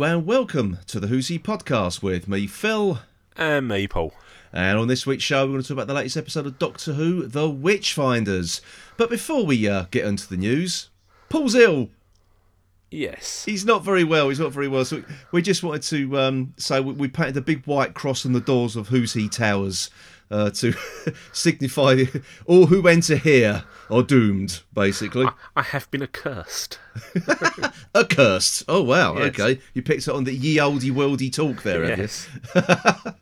Hello and welcome to the Who's He podcast with me, Phil. And me, Paul. And on this week's show, we're going to talk about the latest episode of Doctor Who, The Witchfinders. But before we uh, get into the news, Paul's ill. Yes. He's not very well. He's not very well. So we just wanted to um, say we, we painted a big white cross on the doors of Who's He Towers uh, to signify all who enter here are doomed, basically. I, I have been accursed. Accursed. Oh, wow. Yes. Okay. You picked it on the ye olde worldy talk there, you? Yes.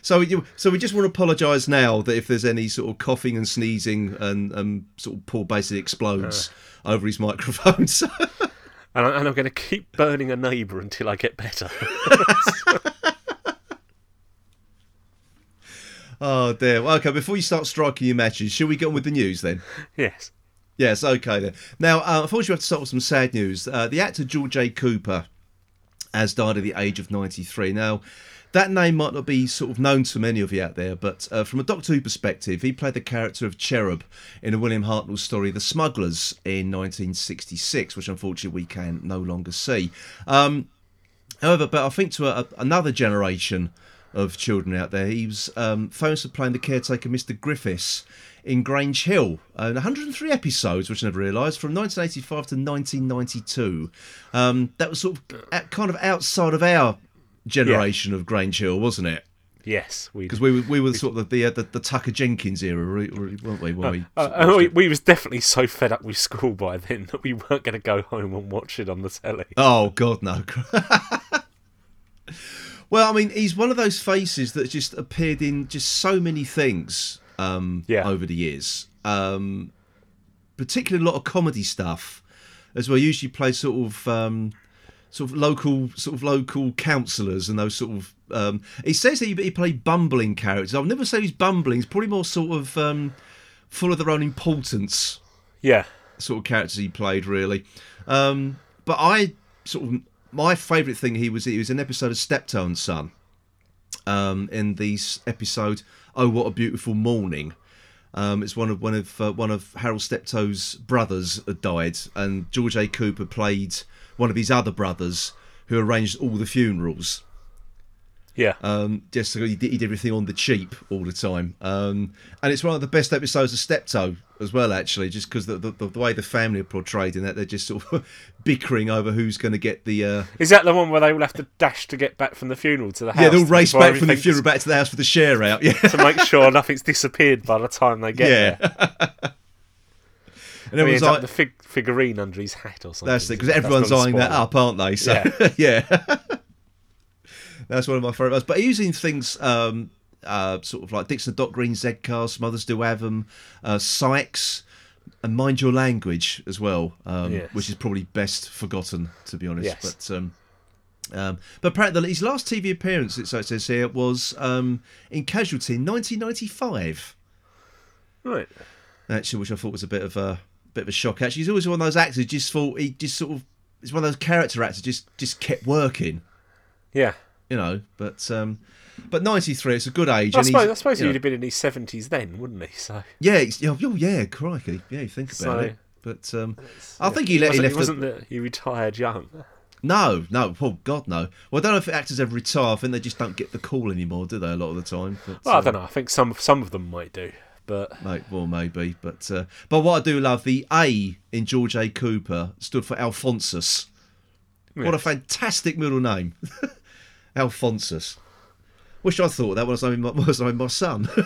So we, so we just want to apologise now that if there's any sort of coughing and sneezing and um, sort of Paul basically explodes over his microphone. So, And, I, and I'm going to keep burning a neighbour until I get better. Oh dear. Well, okay, before you start striking your matches, should we get on with the news then? yes. Yes, okay then. Now, uh, unfortunately, we have to start with some sad news. Uh, the actor George A. Cooper has died at the age of 93. Now, that name might not be sort of known to many of you out there, but uh, from a Doctor Who perspective, he played the character of Cherub in a William Hartnell story, The Smugglers, in 1966, which unfortunately we can no longer see. Um, However, but I think to a, another generation of children out there, he was um, famous for playing the caretaker Mr. Griffiths in Grange Hill. Uh, 103 episodes, which I never realised, from 1985 to 1992. Um, that was sort of at, kind of outside of our generation of Grange Hill, wasn't it? Yes. We, Because we were we were sort of the, uh, the the Tucker Jenkins era, re- re- weren't we? When we uh, and watched we, we was definitely so fed up with school by then that we weren't going to go home and watch it on the telly. Oh God, no. well, I mean, he's one of those faces that just appeared in just so many things um, Yeah. over the years. Um, particularly a lot of comedy stuff, as well. He usually plays sort of um, sort of local sort of local councillors and those sort of. Um, he says that he, he played bumbling characters. I'll never say he's bumbling. He's probably more sort of um, full of their own importance Yeah. sort of characters he played really. Um, but I sort of my favourite thing he was he was an episode of Steptoe and Son. Um, in the episode "Oh What a Beautiful Morning," um, it's one of one of uh, one of Harold Steptoe's brothers had died, and George A. Cooper played one of his other brothers who arranged all the funerals. Yeah. Um, just so he did, he did everything on the cheap all the time, um, and it's one of the best episodes of Steptoe as well. Actually, just because the, the the way the family are portrayed in that, they're just sort of bickering over who's going to get the. Uh, Is that the one where they all have to dash to get back from the funeral to the house? yeah, they'll race back from the funeral back to the house for the share out. Yeah, to make sure nothing's disappeared by the time they get yeah. there. and everyone's like the fig- figurine under his hat or something. That's it, because everyone's eyeing that up, aren't they? So yeah, that's one of my favourite favourites. But using things um, uh, sort of like Dixon Dock Green, Z-Cars, Mothers Do Have 'Em, uh, Sykes, and Mind Your Language as well, um, Yes. which is probably best forgotten to be honest. Yes. But um, um, but apparently his last TV appearance, it says here, was um, in Casualty in 1995 Right. actually, which I thought was a bit of a bit of a shock. Actually, he's always one of those actors. who Just thought he just sort of he's one of those character actors. Just just kept working, Yeah. you know. But um, but ninety three, it's a good age. I suppose, I suppose you he'd know, have been in his seventies then, wouldn't he? So yeah, oh oh, yeah, crikey, yeah. You think about So- it, but um, I think he, let, he left. it wasn't that he retired young. no, no, oh God, no. Well, I don't know if actors ever retire. I think they just don't get the call anymore, do they? A lot of the time. But, Well, I um, don't know. I think some some of them might do, but Mate, well, maybe, but uh, but what I do love the A in George A. Cooper stood for Alphonsus. What a fantastic middle name, Alphonsus. Wish I thought that was I my, was I my son.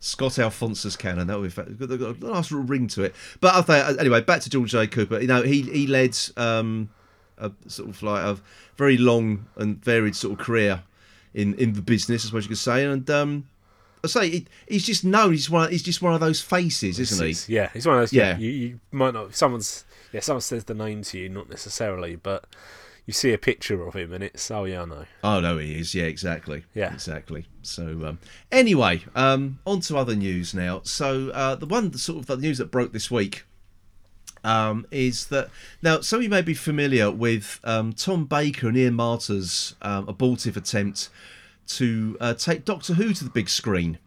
Scott Alphonsus Cannon. That would be got got a nice little ring to it. But I think anyway, back to George A. Cooper. You know, he he led um, a sort of like a very long and varied sort of career in in the business, as much as you could say. And um, I say he, he's just known. He's one. He's just one of those faces, isn't he? Yeah, he's one of those. Yeah, you, you might not. Someone's yeah, someone says the name to you, not necessarily, but you see a picture of him and it's oh yeah, I know. Oh no, he is. Yeah, exactly. Yeah. exactly. So um, anyway, um, on to other news now. So uh, the one sort of the news that broke this week um, is that now some of you may be familiar with um, Tom Baker and Ian Marter's um, abortive attempt to uh, take Doctor Who to the big screen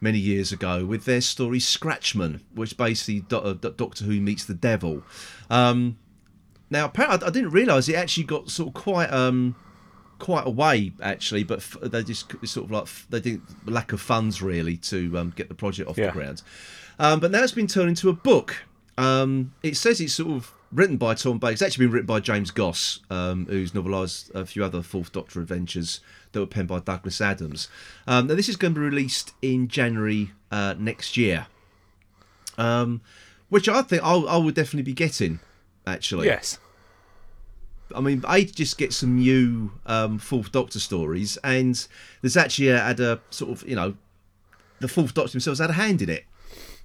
many years ago with their story Scratchman, which basically Do- uh, Do- Doctor Who meets the devil. Um, now, apparently, I, didn't realise it actually got sort of quite um, quite a way actually, but f- they just sort of like they didn't lack of funds really to um, get the project off Yeah. the ground. Um, but now it's been turned into a book. Um, it says it's sort of written by Tom Baker. It's actually been written by James Goss, um, who's novelised a few other Fourth Doctor adventures that were penned by Douglas Adams. Um, now this is going to be released in January uh, next year, um, which I think I'll, I would definitely be getting. Actually, Yes. I mean, I just get some new um, Fourth Doctor stories, and there's actually a, had a sort of, you know, the Fourth Doctor themselves had a hand in it.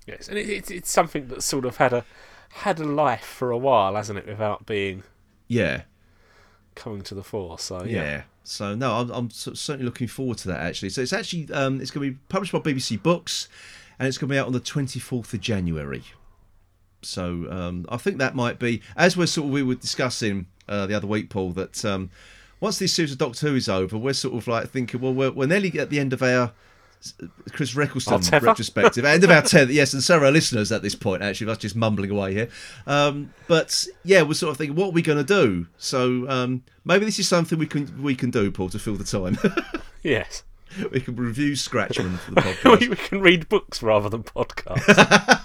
Yes, and it, it's it's something that sort of had a had a life for a while, hasn't it? Without being Yeah, coming to the fore. So yeah. yeah, So no, I'm, I'm certainly looking forward to that. Actually, so it's actually um, it's going to be published by BBC Books, and it's going to be out on the 24th of January. So um, I think that might be as we're sort of we were discussing uh, the other week, Paul. That um, once this series of Doctor Who is over, we're sort of like thinking, well, we're, we're nearly at the end of our uh, Chris tether? retrospective, end of our tenth, yes, and so are our listeners at this point. Actually, that's just mumbling away here. Um, but yeah, we're sort of thinking, what are we going to do? So um, maybe this is something we can we can do, Paul, to fill the time. yes. we can review Scratchman for the podcast. we, we can read books rather than podcasts.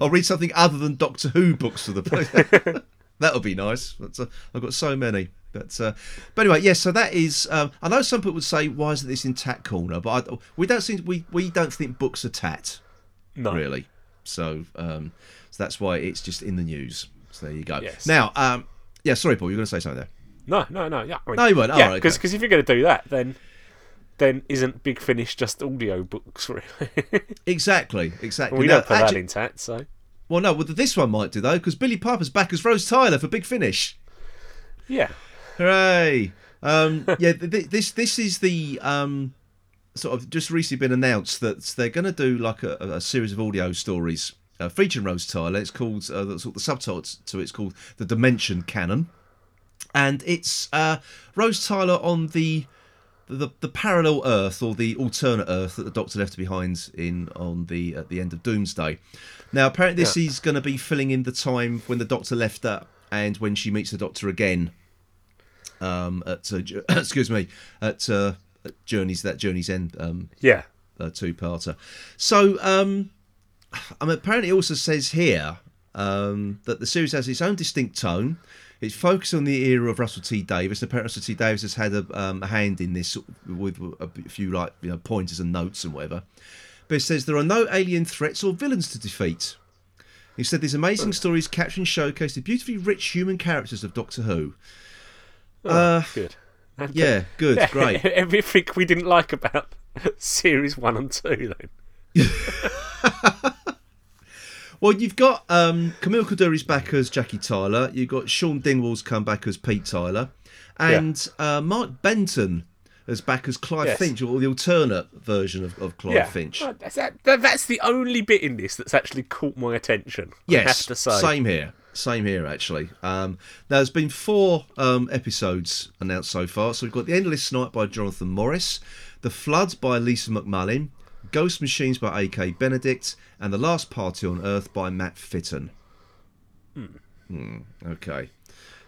I'll read something other than Doctor Who books for the. That'll be nice. Uh, I've got so many. But uh, but anyway, yes. so that is. Um, I know some people would say, "Why isn't this in Tat Corner?" But I, we don't think we we don't think books are tat no. really. So um, so that's why it's just in the news. So there you go. Yes. Now, um, yeah. Sorry, Paul. You're going to say something there. No, no, no. Yeah, I mean, No, you weren't. Oh, yeah, right, because okay. if you're going to do that, then then isn't Big Finish just audio books? Really? Exactly. Exactly. we Now, don't put actually- that in tat, so Well, no. Well, this one might do though, because Billie Piper's back as Rose Tyler for Big Finish. yeah. Hooray! Um, yeah, th- th- this this is the um, sort of just recently been announced that they're going to do like a, a series of audio stories uh, featuring Rose Tyler. It's called uh, the, sort of the subtitle to it's called the Dimension Cannon, and it's uh, Rose Tyler on the. The, the parallel Earth or the alternate Earth that the Doctor left behind in on the at the end of Doomsday. Now, apparently, this is going to be filling in the time when the Doctor left her and when she meets the Doctor again um, at uh, excuse me at, uh, at Journeys that Journey's End um, Yeah. uh, two-parter. So um, I mean, apparently, it also says here um, that the series has its own distinct tone. It's focused on the era of Russell T Davies. Apparently, Russell T Davies has had a, um, a hand in this with a few like you know pointers and notes and whatever. But it says there are no alien threats or villains to defeat. He said these amazing stories capture and showcase the beautifully rich human characters of Doctor Who. Uh, Good. And, yeah, good, yeah, great. Everything we didn't like about series one and two, then. Well, you've got um, Camille Coduri's back as Jackie Tyler. You've got Shaun Dingwall's come back as Pete Tyler, and uh, Mark Benton as back as Clive Yes. Finch, or the alternate version of, of Clive yeah. Finch. That's, that, that- that's the only bit in this that's actually caught my attention. Yes, have to say. same here. Same here, actually. Um, now, there's been four um, episodes announced so far. So we've got The Endless Night by Jonathan Morris, The Floods by Lisa McMullin, Ghost Machines by A.K. Benedict, and The Last Party on Earth by Matt Fitton. Hmm, okay.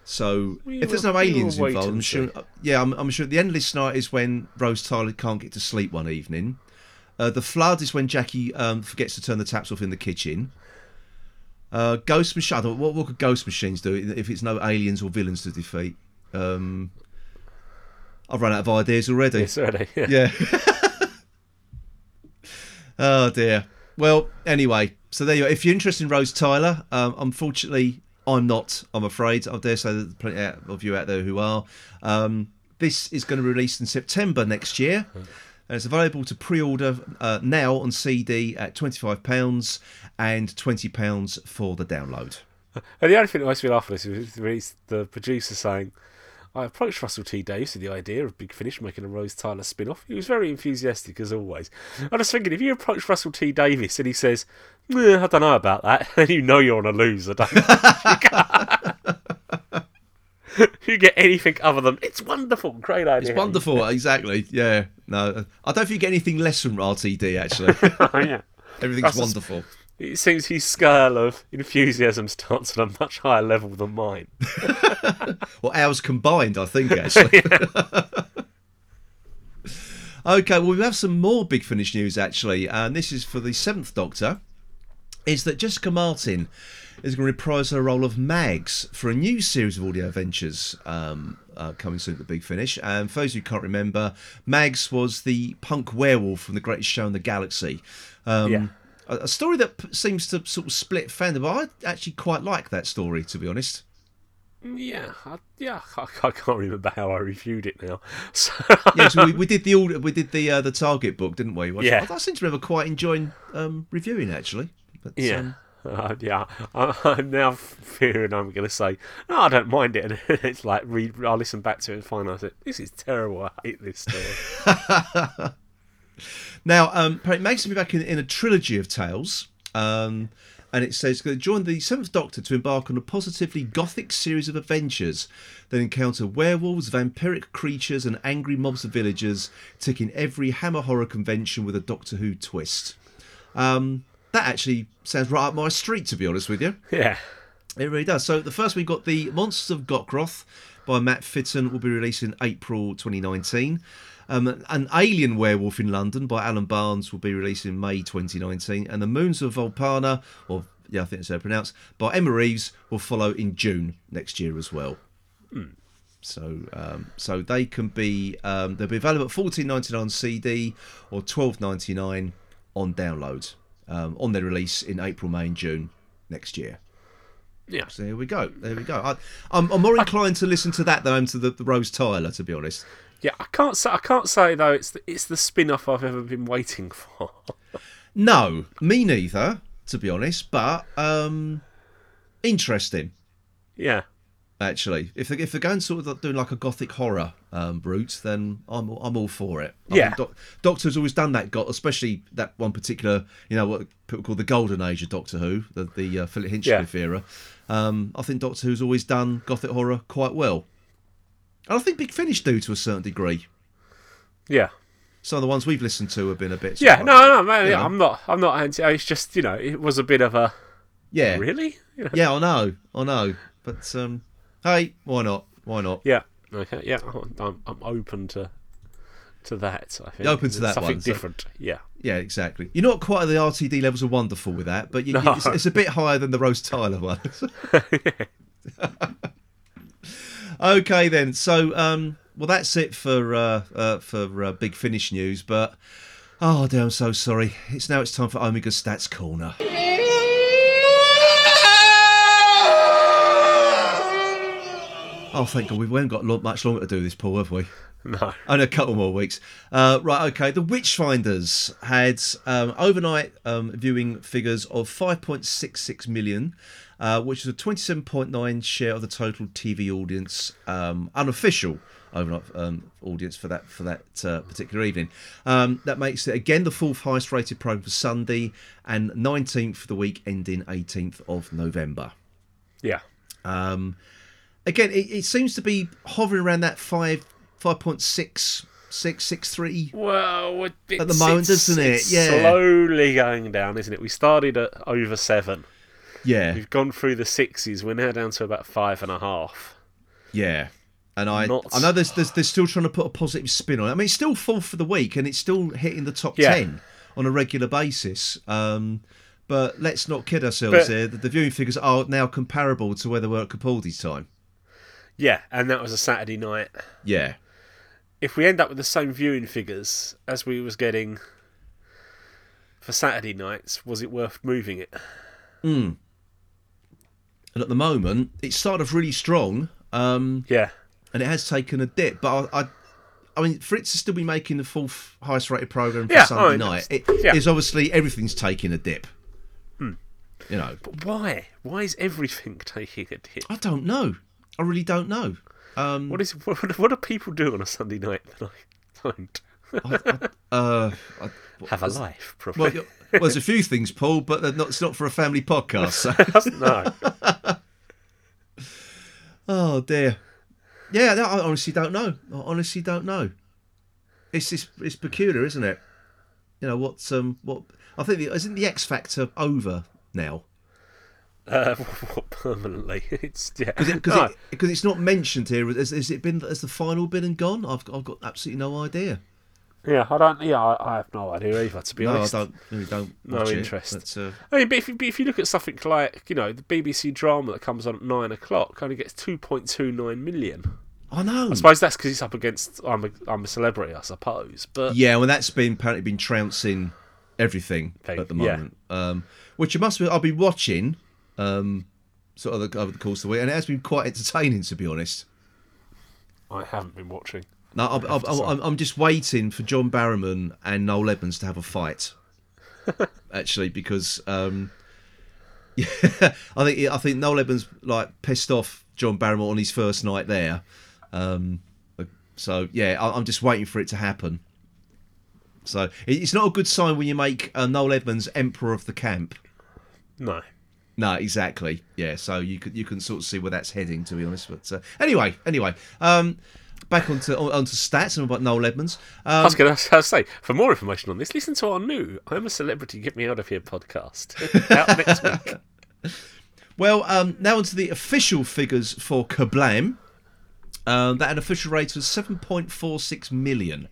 So We if there's no aliens wait involved, I'm sure. see. Yeah, I'm, I'm sure the endless night is when Rose Tyler can't get to sleep one evening. Uh, the flood is when Jackie um, forgets to turn the taps off in the kitchen. Uh, ghost machine. What, what could ghost machines do if it's no aliens or villains to defeat? Um, I've run out of ideas already. Yes, already. Yeah. Yeah. oh dear. Well, anyway, so there you are. If you're interested in Rose Tyler, um, unfortunately, I'm not. I'm afraid. I dare say there's plenty of you out there who are. Um, this is going to be released in September next year. And it's available to pre-order uh, now on CD at twenty-five pounds and twenty pounds for the download. And the only thing that makes me laugh at this is is the producer saying, I approached Russell T Davies with the idea of Big Finish making a Rose Tyler spin off. He was very enthusiastic as always. I was thinking, if you approach Russell T Davies and he says, "Eh, I don't know about that, then you know you're on a loser, you? you get anything other than, it's wonderful, great idea. It's wonderful, exactly. Yeah, no, I don't think you get anything less from RTD. Actually, Oh, yeah. everything's wonderful. It seems his scale of enthusiasm starts at a much higher level than mine. Well, ours combined, I think, actually. okay, well, we have some more Big Finish news, actually, and this is for the Seventh Doctor. Is that Jessica Martin is going to reprise her role of Mags for a new series of audio adventures um, uh, coming soon at the Big Finish. And for those who can't remember, Mags was the punk werewolf from The Greatest Show in the Galaxy. Um, Yeah. A, a story that p- seems to sort of split fandom. but I actually quite like that story, to be honest. Yeah, I, yeah, I, I can't remember how I reviewed it now. So, yeah, so we, we did the we did the uh, the Target book, didn't we? Which Yeah. I, I seem to remember quite enjoying um, reviewing actually. But, yeah. um, Uh, yeah, I, I'm now fearing I'm going to say, no, I don't mind it. And it's like, read, I'll listen back to it and find out this is terrible. I hate this story. Now, um, it makes me back in, in a trilogy of tales. Um, and it says, join the Seventh Doctor to embark on a positively gothic series of adventures that encounter werewolves, vampiric creatures, and angry mobs of villagers, ticking every Hammer horror convention with a Doctor Who twist. Um, that actually sounds right up my street, to be honest with you. yeah. It really does. So the first we've got the Monsters of Gokroth by Matt Fitton will be released in April 2019. Um, an Alien Werewolf in London by Alan Barnes will be released in May 2019, and the Moons of Vulpana, or yeah, I think that's how it's pronounced, by Emma Reeves will follow in June next year as well. So, um, so they can be um, they'll be available at fourteen ninety nine CD or twelve ninety nine on download um, on their release in April, May, and June next year. Yeah. So there we go. There we go. I, I'm, I'm more inclined to listen to that than I am to the, the Rose Tyler, to be honest. Yeah, I can't say I can't say though it's the, it's the spin-off I've ever been waiting for. No, me neither, to be honest. But um, interesting, yeah, actually. If they, if they're going sort of doing like a gothic horror um, route, then I'm I'm all for it. I Yeah. think Doc, Doctor's always done that. Got especially that one particular, you know, what people call the golden age of Doctor Who, the the uh, Philip Hinchcliffe era. Um, I think Doctor Who's always done gothic horror quite well. And I think Big Finish do to a certain degree. yeah, Some of the ones we've listened to have been a bit. yeah. No, no, man. you Yeah, know. I'm not. I'm not anti. It's just you know, it was a bit of a yeah, really. You know? yeah. I know, I know. But um, hey, why not? Why not? Yeah. Okay. Yeah. I'm, I'm open to to that. I think You're open to that something one, so- different. Yeah. Yeah, exactly. You're not quite at the RTD levels of wonderful with that, but you, No. it's, it's a bit higher than the Rose Tyler one. okay, then. So, um, well, that's it for uh, uh, for uh, big finish news. But oh, dear, I'm so sorry. It's now it's time for Omega Stats Corner. Oh, thank God, we haven't got much longer to do this, Paul, have we? No. Only a couple more weeks. Uh, right, okay. The Witchfinders had um, overnight um, viewing figures of 5.66 million, uh, which is a 27.9 share of the total TV audience, um, unofficial overnight um, audience for that for that uh, particular evening. Um, that makes it again the fourth highest rated program for Sunday and 19th for the week ending 18th of November. Yeah. Um, again, it, it seems to be hovering around that five five point six six six three. Well, At the moment, isn't it? it's Yeah. Slowly going down, isn't it? We started at over seven. Yeah, We've gone through the sixes. We're now down to about five and a half. yeah. And I, Not- I know there's, there's they're still trying to put a positive spin on it. I mean, it's still fourth for the week, and it's still hitting the top Yeah. ten on a regular basis. Um, but let's not kid ourselves But- here. The, the viewing figures are now comparable to where they were at Capaldi's time. Yeah, and that was a Saturday night. Yeah, If we end up with the same viewing figures as we was getting for Saturday nights, was it worth moving it? and at the moment, it started off really strong. Um, Yeah. and it has taken a dip. But I, I, I mean, for it to still be making the fourth highest rated program for Yeah, Sunday I mean, night, it yeah. Hmm. is obviously everything's taking a dip. You know, But why? Why is everything taking a dip? I don't know. I really don't know. Um, What is what, what do people do on a Sunday night that I don't uh, I, have a life? Probably. well, well, there's a few things, Paul, but not, it's not for a family podcast. So. no. oh dear. Yeah, I honestly don't know. I honestly don't know. It's it's, it's peculiar, isn't it? You know what's um what I think the, isn't the X Factor over now? Uh, what, permanently? It's yeah. Because it, No. it, it's not mentioned here. Has, has it been? Has the final been and gone? I've I've got absolutely no idea. yeah, I don't. Yeah, I, I have no idea either. To be No, I honest, don't really don't. No watch it, interest. but, uh, I mean, but if, you- but if you look at something like you know the BBC drama that comes on at nine o'clock, only gets two point two nine million. I know. I suppose that's because it's up against I'm a, I'm a celebrity, I suppose. But Yeah, well, that's been apparently been trouncing everything Thing, at the yeah. moment. Um, which I must be. I'll be watching um, sort of the, over the course of the week, and it has been quite entertaining to be honest. I haven't been watching. No, I'm, I'm, I'm, I'm- I'm just waiting for John Barrowman and Noel Edmonds to have a fight. actually, because um, yeah, I think I think Noel Edmonds like pissed off John Barrowman on his first night there. Um, so yeah, I, I'm just waiting for it to happen. So it's not a good sign when you make uh, Noel Edmonds emperor of the camp. No. No, exactly. Yeah, so you can you can sort of see where that's heading, to be honest. But uh, anyway, anyway, um, back onto on- onto stats and about Noel Edmonds. I Um, was going to say, for more information on this, listen to our new "I'm a Celebrity, Get Me Out of Here" podcast out next week. well, um, now onto the official figures for Kerblam. Um, that had an official rate of seven point four six million,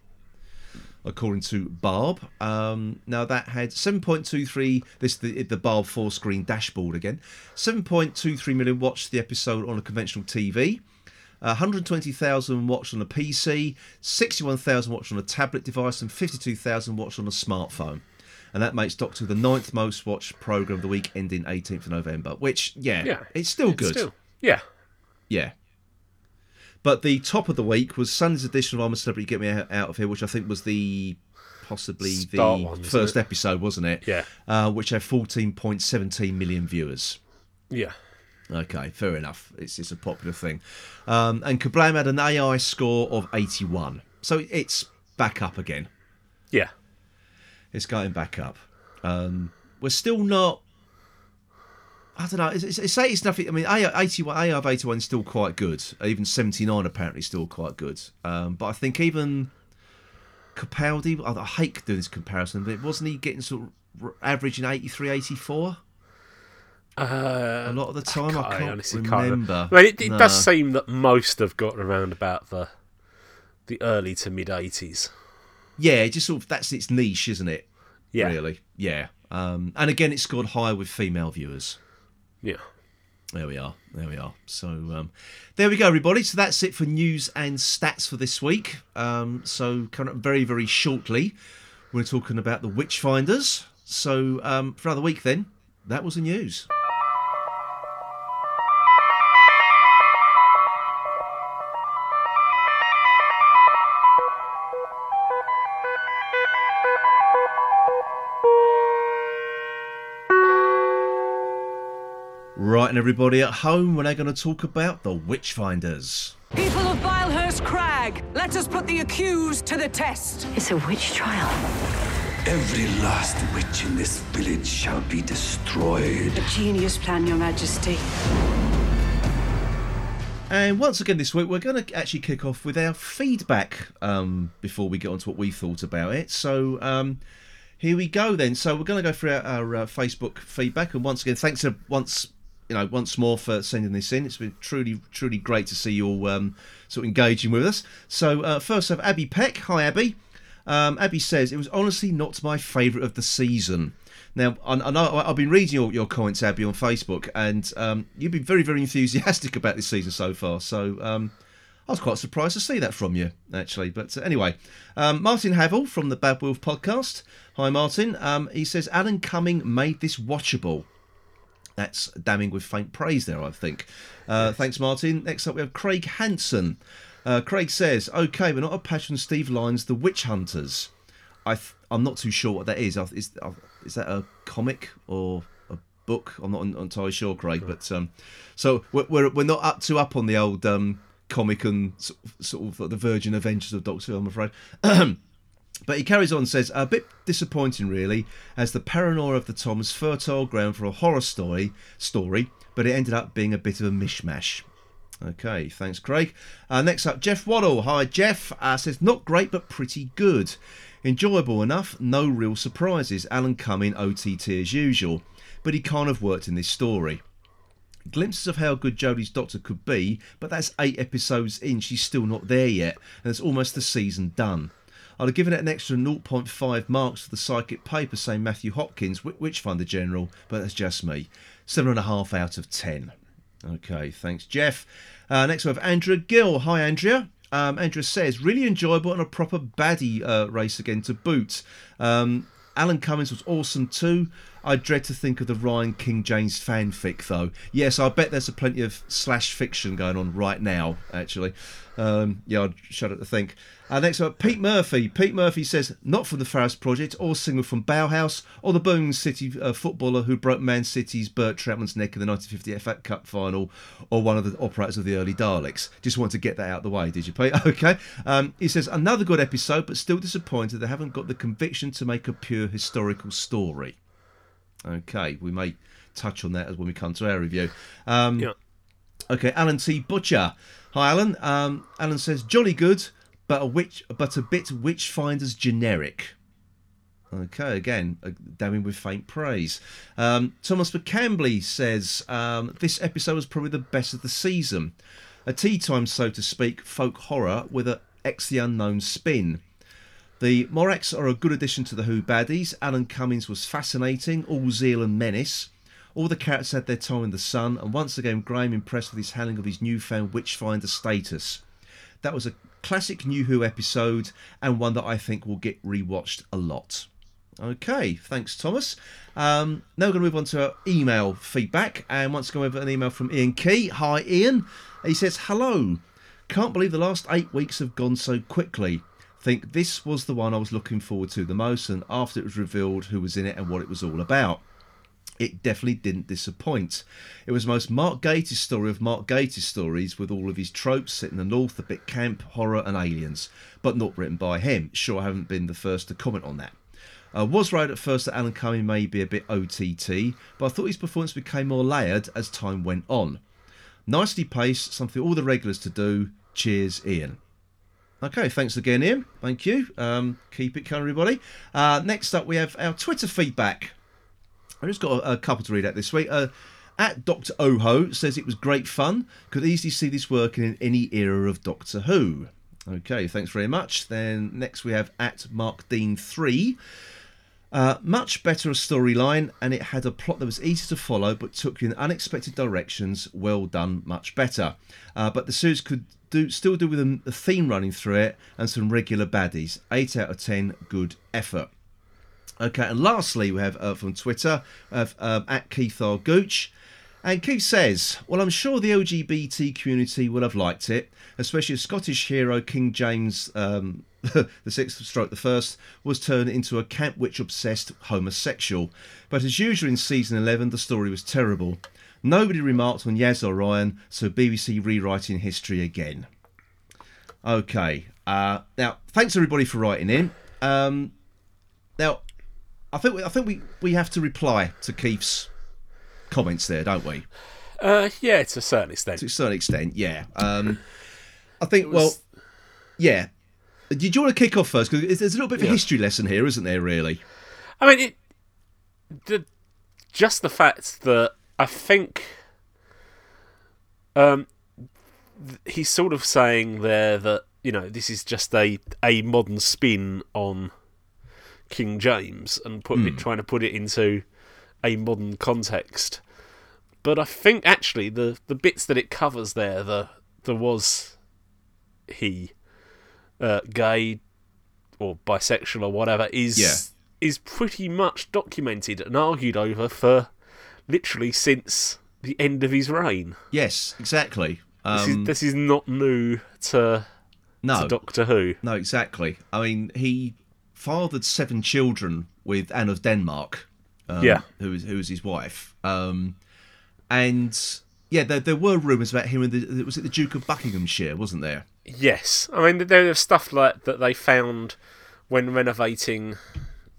according to Barb. Um, now that had seven point two three. This the the Barb four screen dashboard again. Seven point two three million watched the episode on a conventional TV. 120,000 watched on a PC, 61,000 watched on a tablet device, and 52,000 watched on a smartphone. And that makes Doctor the ninth most watched program of the week, ending 18th of November. Which, yeah, Yeah, it's still good. Still, yeah, Yeah. But the top of the week was Sunday's edition of I'm a Celebrity, Get Me Out of Here, which I think was the possibly the one, first it? episode, wasn't it? Yeah. Uh, which had 14.17 million viewers. yeah. Okay, fair enough. It's it's a popular thing. Um, and Kerblam had an AI score of 81. So it's back up again. Yeah, It's going back up. Um, we're still not. I don't know. It's, it's, it's, it's nothing. I mean, 81, AI of 81 is still quite good. Even 79 apparently is still quite good. Um, but I think even Capaldi, I, I hate doing this comparison, but wasn't he getting sort of averaging 83, 84? uh, A lot of the time, I can't, honestly remember. Can't. I mean, it, it No. does seem that most have got around about the the early to mid eighties. Yeah, it just sort of that's its niche, isn't it? Yeah, Really, yeah. Um, and again, it scored higher with female viewers. Yeah. There we are. There we are. So um, there we go, everybody. So that's it for news and stats for this week. Um, so coming up very, very shortly, we're talking about the Witchfinders. So um, for another week, then that was the news. And everybody at home, we're now going to talk about the Witchfinders. People of Bilehurst Crag, let us put the accused to the test. It's a witch trial. Every last witch in this village shall be destroyed. A genius plan, Your Majesty. And once again this week, we're going to actually kick off with our feedback um, before we get on to what we thought about it. So um, here we go then. So we're going to go through our, our uh, Facebook feedback, and once again, thanks to once you know once more for sending this in. It's been truly truly great to see you all um, sort of engaging with us. So uh, first up, Abby Peck. Hi, Abby. Um, Abby says it was honestly not my favourite of the season. Now, I, I know I've been reading your, your comments, Abby, on Facebook, and um, you've been very, very enthusiastic about this season so far. So um, I was quite surprised to see that from you, actually. But uh, anyway, um, Martin Havel from the Bad Wolf podcast. Hi, Martin. Um, he says Alan Cumming made this watchable. That's damning with faint praise there, I think. Uh, Thanks, Martin. Next up, we have Craig Hanson. Uh, Craig says, "Okay, we're not a Passion Steve Lyons, The Witch Hunters. I th- I'm not too sure what that is. Is, is that a comic or a book? I'm not entirely sure, Craig. But um, so we're, we're we're not up to up on the old um, comic and sort of, sort of the Virgin Adventures of Doctor Who, I'm afraid. But he carries on and says, a bit disappointing really, as the paranoia of the Tom was fertile ground for a horror story, story, but it ended up being a bit of a mishmash. Okay, thanks, Craig. Uh, next up, Jeff Waddle. Hi, Jeff. Uh, says, not great, but pretty good. Enjoyable enough, no real surprises. Alan Cumming OTT as usual, but he kind of worked in this story. Glimpses of how good Jodie's Doctor could be, but that's eight episodes in, she's still not there yet, and it's almost the season done. I'd have given it an extra 0.5 marks for the psychic paper saying Matthew Hopkins, Wi- Witchfinder General, but that's just me. 7.5 out of 10. Okay, thanks, Jeff. Uh, next we have Andrea Gill. Hi, Andrea. Um, Andrea says, really enjoyable and a proper baddie uh, race again to boot. Um, Alan Cummins was awesome too. I dread to think of the Ryan King James fanfic though. Yes, I bet there's a plenty of slash fiction going on right now. Actually, um, yeah, I'd shudder to think. Uh, next up, Pete Murphy. Pete Murphy says, not from the Faust Project or singer from Bauhaus or the Birmingham City uh, footballer who broke Man City's Bert Trautmann's neck in the 1950 FA Cup final or one of the operators of the early Daleks. Just want to get that out of the way, did you, Pete? Okay. Um, he says, another good episode, but still disappointed they haven't got the conviction to make a pure historical story. Okay, we may touch on that as when we come to our review. Um, Yeah. Okay, Alan T. Butcher. Hi, Alan. Um, Alan says jolly good, but a witch, but a bit Witchfinders generic. Okay, again, uh, damning with faint praise. Um, Thomas McCambly says um, this episode was probably the best of the season. A tea time, so to speak, folk horror with a X the unknown spin. The Morax are a good addition to the Who baddies. Alan Cummings was fascinating, all zeal and menace. All the characters had their time in the sun, and once again, Graham impressed with his handling of his newfound Witchfinder status. That was a classic New Who episode, and one that I think will get rewatched a lot. Okay, thanks, Thomas. Um, now we're going to move on to our email feedback, and once again, we have got an email from Ian Key. Hi, Ian. He says, Hello. Can't believe the last eight weeks have gone so quickly. Think this was the one I was looking forward to the most, and after it was revealed who was in it and what it was all about it definitely didn't disappoint. It was most Mark Gatiss story of Mark Gatiss stories, with all of his tropes set in the north, a bit camp, horror, and aliens, but not written by him. Sure, I haven't been the first to comment on that. I was right at first that Alan Cumming may be a bit OTT, but I thought his performance became more layered as time went on. Nicely paced, something all the regulars to do. Cheers, Ian. Okay, thanks again, Ian. Thank you. Um, keep it coming, everybody. Uh, next up, we have our Twitter feedback. I just got a, a couple to read out this week. Uh, at Dr. Oho says it was great fun. Could easily see this working in any era of Doctor Who. Okay, thanks very much. Then next we have at Mark Dean three. Uh, much better a storyline, and it had a plot that was easy to follow but took you in unexpected directions. Well done, much better. Uh, but the series could do still do with a, theme running through it and some regular baddies. Eight out of ten, good effort. Okay, and lastly, we have uh, from Twitter um, at Keith R. Gooch. And Keith says, Well, I'm sure the LGBT community will have liked it, especially Scottish hero King James um, the sixth stroke the first was turned into a camp witch obsessed homosexual. But as usual in season 11, the story was terrible. Nobody remarked on Yaz or Ryan, so BBC rewriting history again. Okay, uh, now thanks everybody for writing in. Um, now, I think we, I think we, we have to reply to Keith's comments there, don't we? Uh, yeah, to a certain extent. To a certain extent, yeah. Um, I think, well, yeah. Did you want to kick off first? Because there's a little bit of a Yeah. history lesson here, isn't there? Really? I mean, it, the, just the fact that I think um, he's sort of saying there that you know this is just a a modern spin on King James and put it, trying to put it into a modern context. But I think actually the the bits that it covers there, the there was he uh, gay or bisexual or whatever is Yeah. is pretty much documented and argued over for literally since the end of his reign. Yes, exactly. This, Um, is, this is not new to, no, to Doctor Who. no, exactly. I mean, he fathered seven children with Anne of Denmark. Um, Yeah. who was who was his wife. Um, and yeah, there, there were rumours about him and the was it the Duke of Buckinghamshire, wasn't there? Yes, I mean there was stuff like that they found when renovating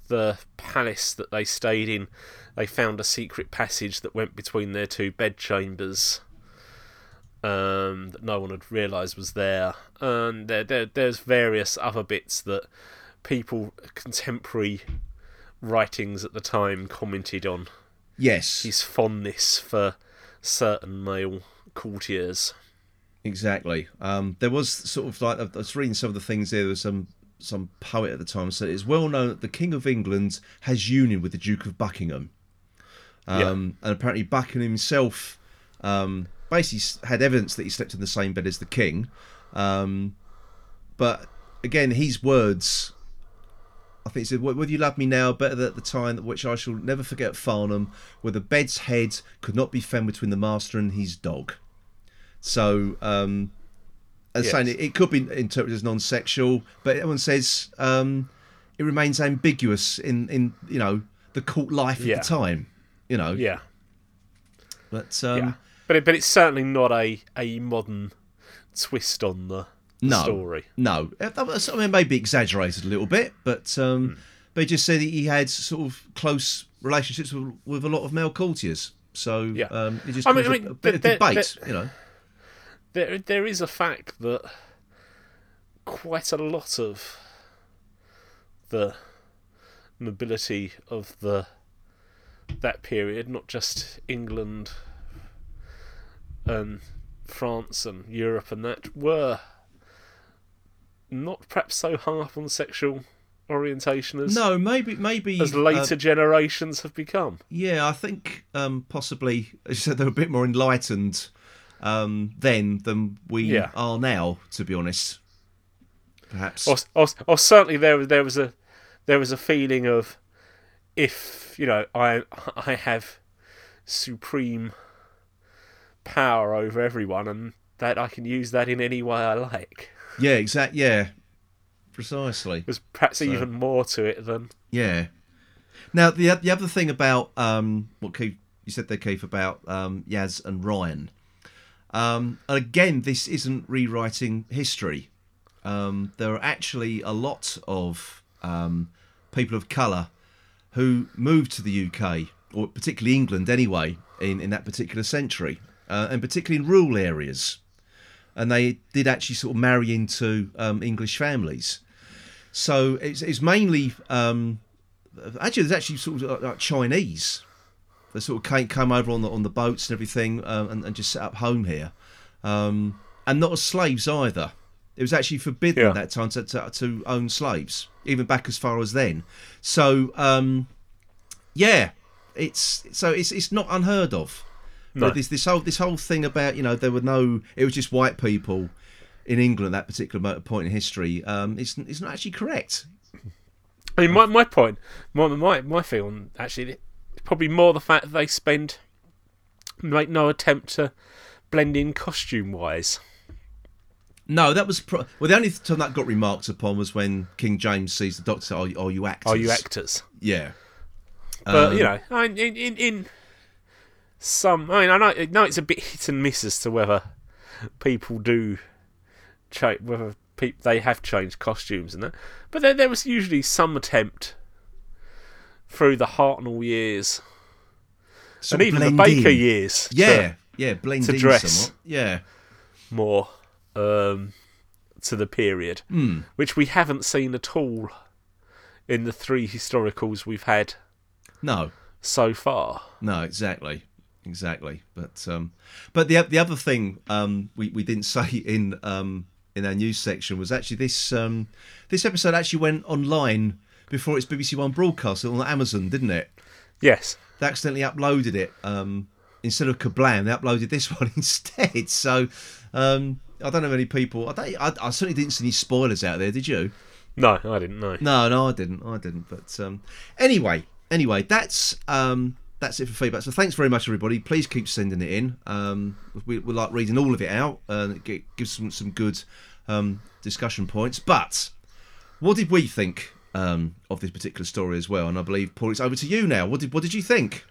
the palace that they stayed in. They found a secret passage that went between their two bedchambers um, that no one had realised was there. And there, there, there's various other bits that people contemporary writings at the time commented on Yes, his fondness for certain male courtiers. Exactly. Um, there was sort of like I was reading some of the things there. There was some some poet at the time said it's well known that the King of England has union with the Duke of Buckingham. Um, And apparently Buckingham himself um, basically had evidence that he slept in the same bed as the king. Um, but again, his words, I think he said, "Would you love me now better than at the time, which I shall never forget Farnham, where the bed's head could not be found between the master and his dog. So, um, as Yes. saying, it, it could be interpreted as non sexual, but everyone says um, it remains ambiguous in, in, you know, the court life Yeah. at the time. You know, Yeah, but um, yeah. But it, but it's certainly not a, a modern twist on the, the no, story. no. I mean, maybe exaggerated a little bit, but um, they just said he had sort of close relationships with, with a lot of male courtiers. So Yeah. um, it just I mean- I a- mean, a, bit of debate, you know. There there is a fact that quite a lot of the nobility of the that period, not just England and France and Europe and that, were not perhaps so hung up on sexual orientation as No, maybe maybe as uh, later generations have become. yeah, I think um, possibly as you said they're a bit more enlightened um, then than we Yeah. are now. To be honest, perhaps. or, or, or certainly there there was a there was a feeling of if you know I I have supreme power over everyone and that I can use that in any way I like. Yeah, exactly. Yeah, precisely. There's perhaps even more to it than Yeah. Now the the other thing about um, what Keith, you said there, Keith, about um, Yaz and Ryan. Um, and again, this isn't rewriting history. Um, there are actually a lot of um, people of colour who moved to the UK, or particularly England anyway, in, in that particular century, uh, and particularly in rural areas. And they did actually sort of marry into um, English families. So it's, it's mainly um, actually there's actually sort of like Chinese that sort of came, over on the on the boats and everything um, and, and just set up home here, um, and not as slaves either. It was actually forbidden Yeah. at that time to, to, to own slaves, even back as far as then. So um, yeah, it's so it's it's not unheard of. No. But this this whole this whole thing about you know there were no it was just white people in England at that particular point in history. Um, it's it's not actually correct. I mean my my point my my my feeling actually is probably more the fact that they spend make no attempt to blend in costume wise. No, that was pro- well. The only time that got remarked upon was when King James sees the Doctor. Are, are you actors? Are you actors? Yeah, But Um, you know, I mean, in, in in some, I mean, I know, I know it's a bit hit and miss as to whether people do change, whether pe- they have changed costumes and that. But there, there was usually some attempt through the Hartnell years Sort and even the Baker in. years. to Yeah, yeah, blend to dress. somewhat. Yeah, more um, to the period, Hmm. which we haven't seen at all in the three historicals we've had no, so far. no, exactly, exactly. But um, but the the other thing um we, we didn't say in um in our news section was actually this um this episode actually went online before its BBC One broadcast on Amazon, didn't it? Yes. they accidentally uploaded it um, instead of Kerblam. They uploaded this one instead. So um, I don't know many people. I, don't, I, I certainly didn't see any spoilers out there. Did you? No, I didn't know. No, no, I didn't. I didn't. But um, anyway, anyway, that's um, that's it for feedback. So thanks very much, everybody. Please keep sending it in. Um, we, we like reading all of it out, and it gives some some good um, discussion points. But what did we think um, of this particular story as well? And I believe Paul, it's over to you now. What did what did you think?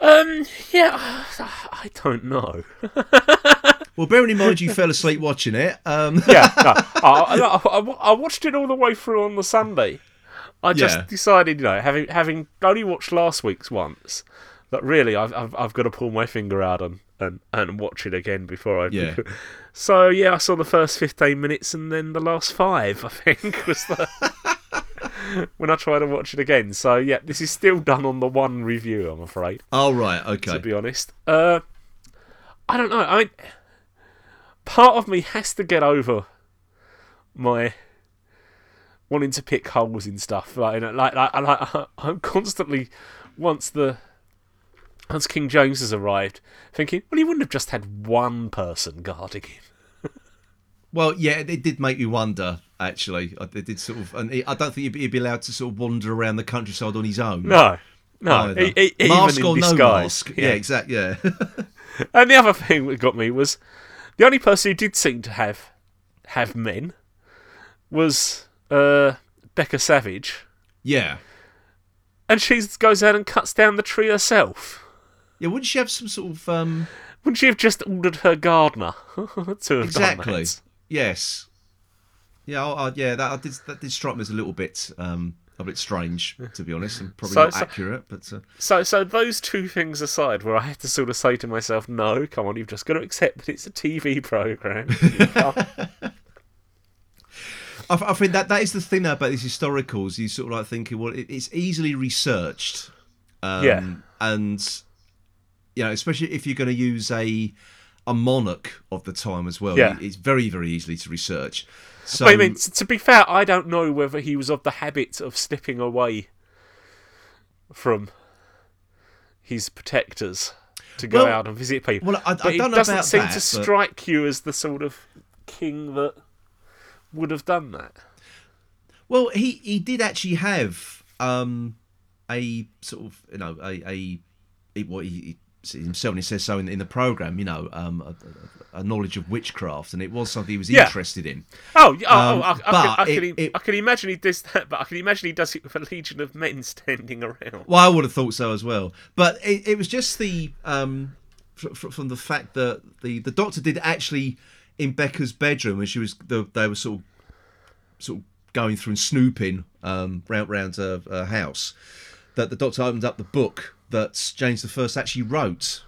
Um, yeah, I don't know. Well, bearing in mind you fell asleep watching it, um, Yeah, no, I, I, I, watched it all the way through on the Sunday. I just Yeah. decided, you know, having having only watched last week's once, that really I've I've, I've got to pull my finger out and, and, and watch it again before I. Yeah. So yeah, I saw the first fifteen minutes and then the last five. I think was the when I try to watch it again. So yeah, this is still done on the one review. I'm afraid, Oh right, okay. to be honest. Uh, I don't know. I mean, part of me has to get over my wanting to pick holes in stuff. Like, like, like, like I'm constantly once the once King James has arrived, thinking, well, he wouldn't have just had one person guarding him. Well, yeah, it did make me wonder. Actually, I- did sort of, and I don't think he'd be, allowed to sort of wander around the countryside on his own. No, no, e- e- even mask or no mask. Yeah, exactly. Yeah. And the other thing that got me was the only person who did seem to have have men was uh, Becca Savage, yeah. and she goes out and cuts down the tree herself. Yeah. Wouldn't she have some sort of um? Wouldn't she have just ordered her gardener to have done Exactly. that? Yes. Yeah. I, I, yeah. That I did. That did strike me as a little bit um a bit strange, to be honest, and probably So- not so- accurate. But uh, So, so those two things aside, where I had to sort of say to myself, "No, come on, you've just got to accept that it's a TV program." I, I think that that is the thing now about these historicals. You sort of like thinking, well, it, it's easily researched. Um, Yeah. And you know, especially if you're going to use a a monarch of the time as well, Yeah. it's very very easily to research. So I mean, to be fair, I don't know whether he was of the habit of slipping away from his protectors to go Well- out and visit people. well, I- I but it doesn't seem that, to but- strike you as the sort of king that would have done that. Well, he he did actually have um, a sort of you know a a, what he, he himself and he says so in, in the program. You know, um, a, a knowledge of witchcraft, and it was something he was Yeah. interested in. Oh, oh, Um, oh, I, I, but can, I, can, it- i- it- I can imagine he does that, but I can imagine he does it with a legion of men standing around. Well, I would have thought so as well. But it, it was just the um, fr- fr- from the fact that the the doctor did actually in Becca's bedroom when she was the, they were sort of sort of going through and snooping um, round round her, her house. That the doctor opened up the book that James the First actually wrote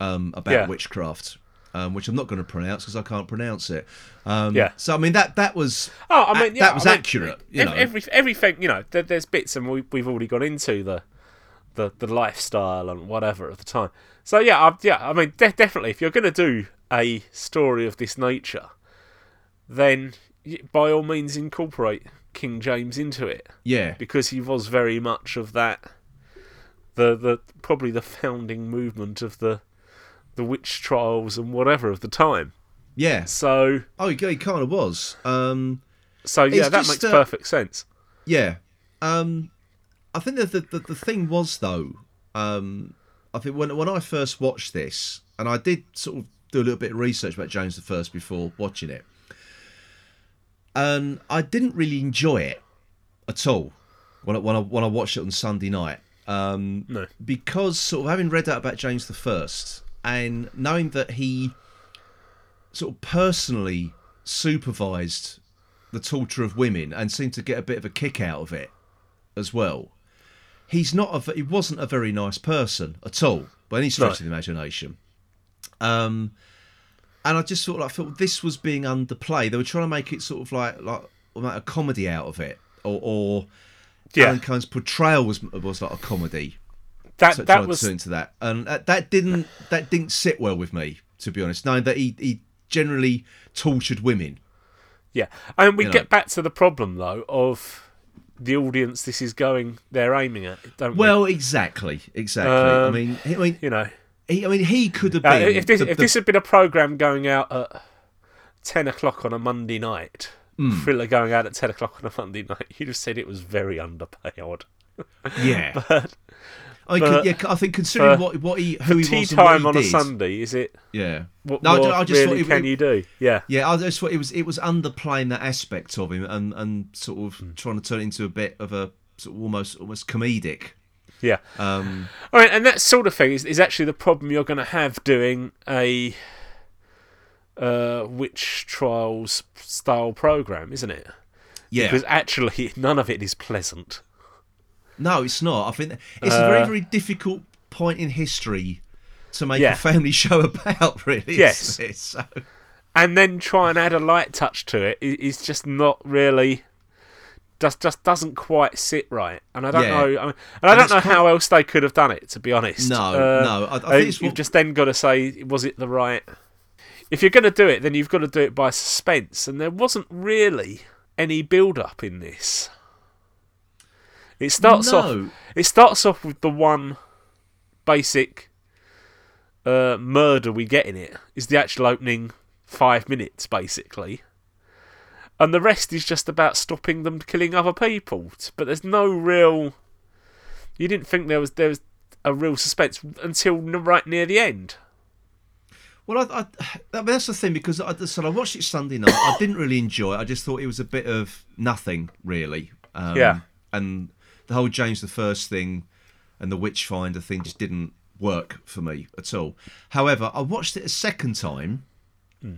um, about Yeah. witchcraft. Um, which I'm not going to pronounce because I can't pronounce it. Um, Yeah. So I mean that that was Oh, I mean, that- yeah, that was I mean, accurate. You ev- know. every, everything, you know, there, there's bits, and we, we've already gone into the, the, the lifestyle and whatever at the time. So yeah, I, yeah, I mean, de- definitely, if you're going to do a story of this nature, then by all means incorporate King James into it yeah. because he was very much of that, the the probably the founding movement of the, the witch trials and whatever of the time. Yeah. So Oh, he, he kind of was. Um, so yeah, that just, makes uh, perfect sense. Yeah. Um, I think that the, the, the thing was though, um, I think when when I first watched this, and I did sort of do a little bit of research about James the First before watching it, and I didn't really enjoy it at all when I, when I when I watched it on Sunday night. Um, No. because sort of having read that about James the First and knowing that he sort of personally supervised the torture of women and seemed to get a bit of a kick out of it as well. He's not a he wasn't a very nice person at all by any stretch No. of the imagination. Um, and I just sort of like felt this was being underplayed. They were trying to make it sort of like like, like a comedy out of it, or, or Yeah. Alan Cumming's portrayal was was like a comedy. That So that was to into that, and that, that didn't that didn't sit well with me to be honest. Knowing that he he generally tortured women. yeah, and we you know. get back to the problem though of the audience. This is going they're aiming at, don't we? Well, exactly, exactly. I Um, mean, I mean, you know, he, I mean, he could have uh, been. if this the- if the- this had been a program going out at ten o'clock on a Monday night, Hmm. thriller going out at ten o'clock on a Monday night, you'd have said it was very underpaid. yeah, But I, but could, yeah, I think considering what what he who he tea was and what time on a Sunday, is it? yeah. What No, I more ju- I just thought really it- can it- you do? Yeah, Yeah, I just thought it was it was underplaying that aspect of him and and sort of Hmm. trying to turn it into a bit of a sort of almost almost comedic. yeah. Um, All right, and that sort of thing is, is actually the problem you're going to have doing a uh, witch trials style program, isn't it? yeah, Because actually, none of it is pleasant. no, it's not. I think it's a Uh, very very difficult point in history to make Yeah. a family show about. Really, Yes. So, And then try and add a light touch to it i- just not really just just doesn't quite sit right, and I don't Yeah. know. I mean, and I don't know kind how else they could have done it. To be honest, No, Uh, no, I- I think uh, it's you've what- just then got to say, was it the right? If you're going to do it, then you've got to do it by suspense, and there wasn't really any build-up in this. It starts off. It starts off with the one basic uh, murder we get in it is the actual opening five minutes, basically, and the rest is just about stopping them killing other people. But there's no real. You didn't think there was there was a real suspense until right near the end. Well, I, I, I mean, that's the thing because I, so I watched it Sunday night. I didn't really enjoy it. I just thought it was a bit of nothing, really. Um, Yeah. And the whole James the First thing and the Witchfinder thing just didn't work for me at all. However, I watched it a second time, Hmm.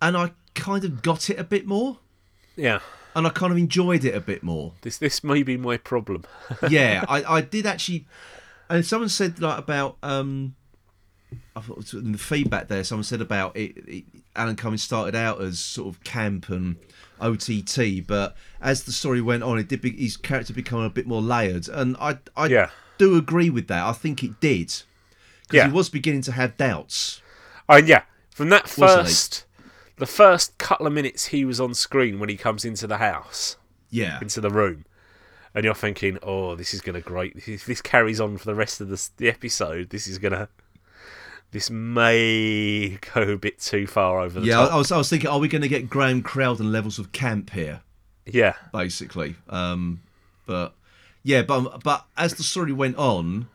and I kind of got it a bit more, Yeah, and I kind of enjoyed it a bit more. this this may be my problem. yeah, I, I did actually. And someone said like about um, I thought it was in the feedback there. Someone said about it, it. Alan Cummings started out as sort of camp and OTT, but as the story went on, it did. Be, his character become a bit more layered, and I I Yeah. do agree with that. I think it did because Yeah. he was beginning to have doubts. Oh yeah, from that first, the first couple of minutes he was on screen when he comes into the house, Yeah, into the room, and you're thinking, "Oh, this is gonna great. If this carries on for the rest of the the episode, this is gonna." This may go a bit too far over the yeah. top. I was I was thinking, are we going to get Graham Crowden levels of camp here? yeah, basically. Um, but yeah, but but as the story went on,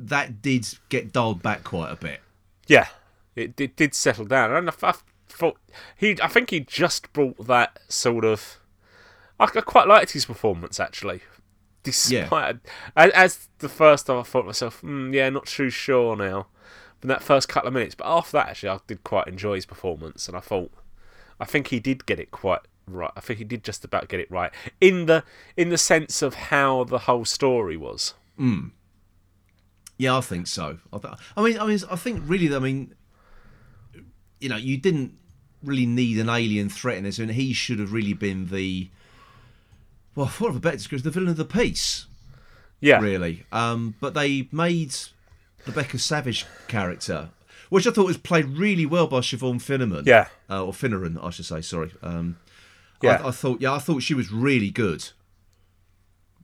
that did get dialed back quite a bit. yeah, it did, did settle down, and I, I thought he, I think he just brought that sort of. I, I quite liked his performance actually, despite as, as the first time I thought to myself, mm, yeah, not too sure now, from that first couple of minutes. But after that, actually, I did quite enjoy his performance, and I thought, I think he did get it quite right. I think he did just about get it right in the in the sense of how the whole story was. Yeah, I think so. I, th- I mean, I mean, I think really, I mean, you know, you didn't really need an alien threat in this, and he should have really been the well, for a better description, the villain of the piece. Yeah, really. Um, but they made Rebecca Savage character, which I thought was played really well by Siobhan Finneran. Yeah. uh, or Finneran, I should say. Sorry. Um, Yeah. I, I thought, yeah, I thought she was really good.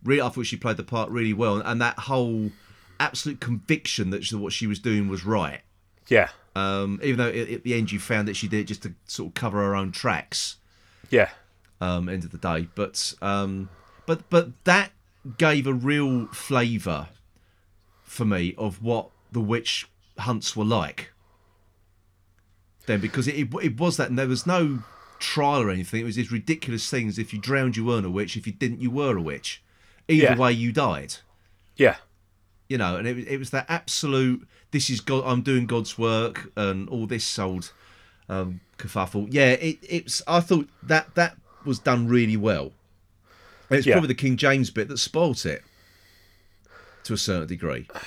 Really, I thought she played the part really well, and that whole absolute conviction that she, what she was doing was right. yeah, Um, even though at, at the end you found that she did it just to sort of cover her own tracks yeah, um, end of the day. But um, but but that gave a real flavour for me of what the witch hunts were like. Then because it, it it was that, and there was no trial or anything. It was these ridiculous things. If you drowned, you weren't a witch. If you didn't, you were a witch. Either Yeah. way, you died. yeah, You know, and it, was- it was that absolute. This is God. I'm doing God's work, and all this old um, kerfuffle. Yeah, it, it's. I thought that that was done really well. And it's Yeah. probably the King James bit that spoilt it to a certain degree.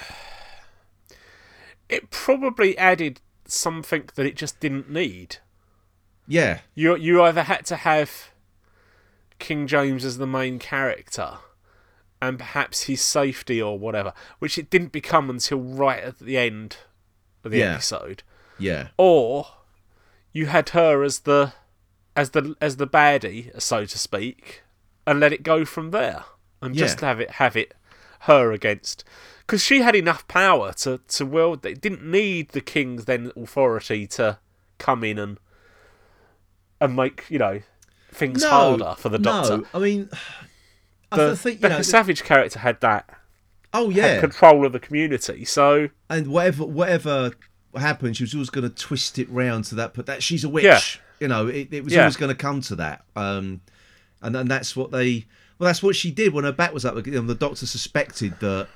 it probably added something that it just didn't need. Yeah, You you either had to have King James as the main character, and perhaps his safety or whatever, which it didn't become until right at the end of the Yeah. episode, yeah, or you had her as the as the as the baddie, so to speak, and let it go from there, and just have it have it her against. Because she had enough power to to wield. It didn't need the king's then authority to come in and and make you know things no, harder for the doctor. No, I mean, I The, think the know. Savage character had that oh yeah, control of the community. So and whatever whatever happened, she was always going to twist it round to that. But that she's a witch. Yeah. You know, it, it was Yeah. always going to come to that. Um, and and that's what they. Well, that's what she did when her back was up. Know, the doctor suspected that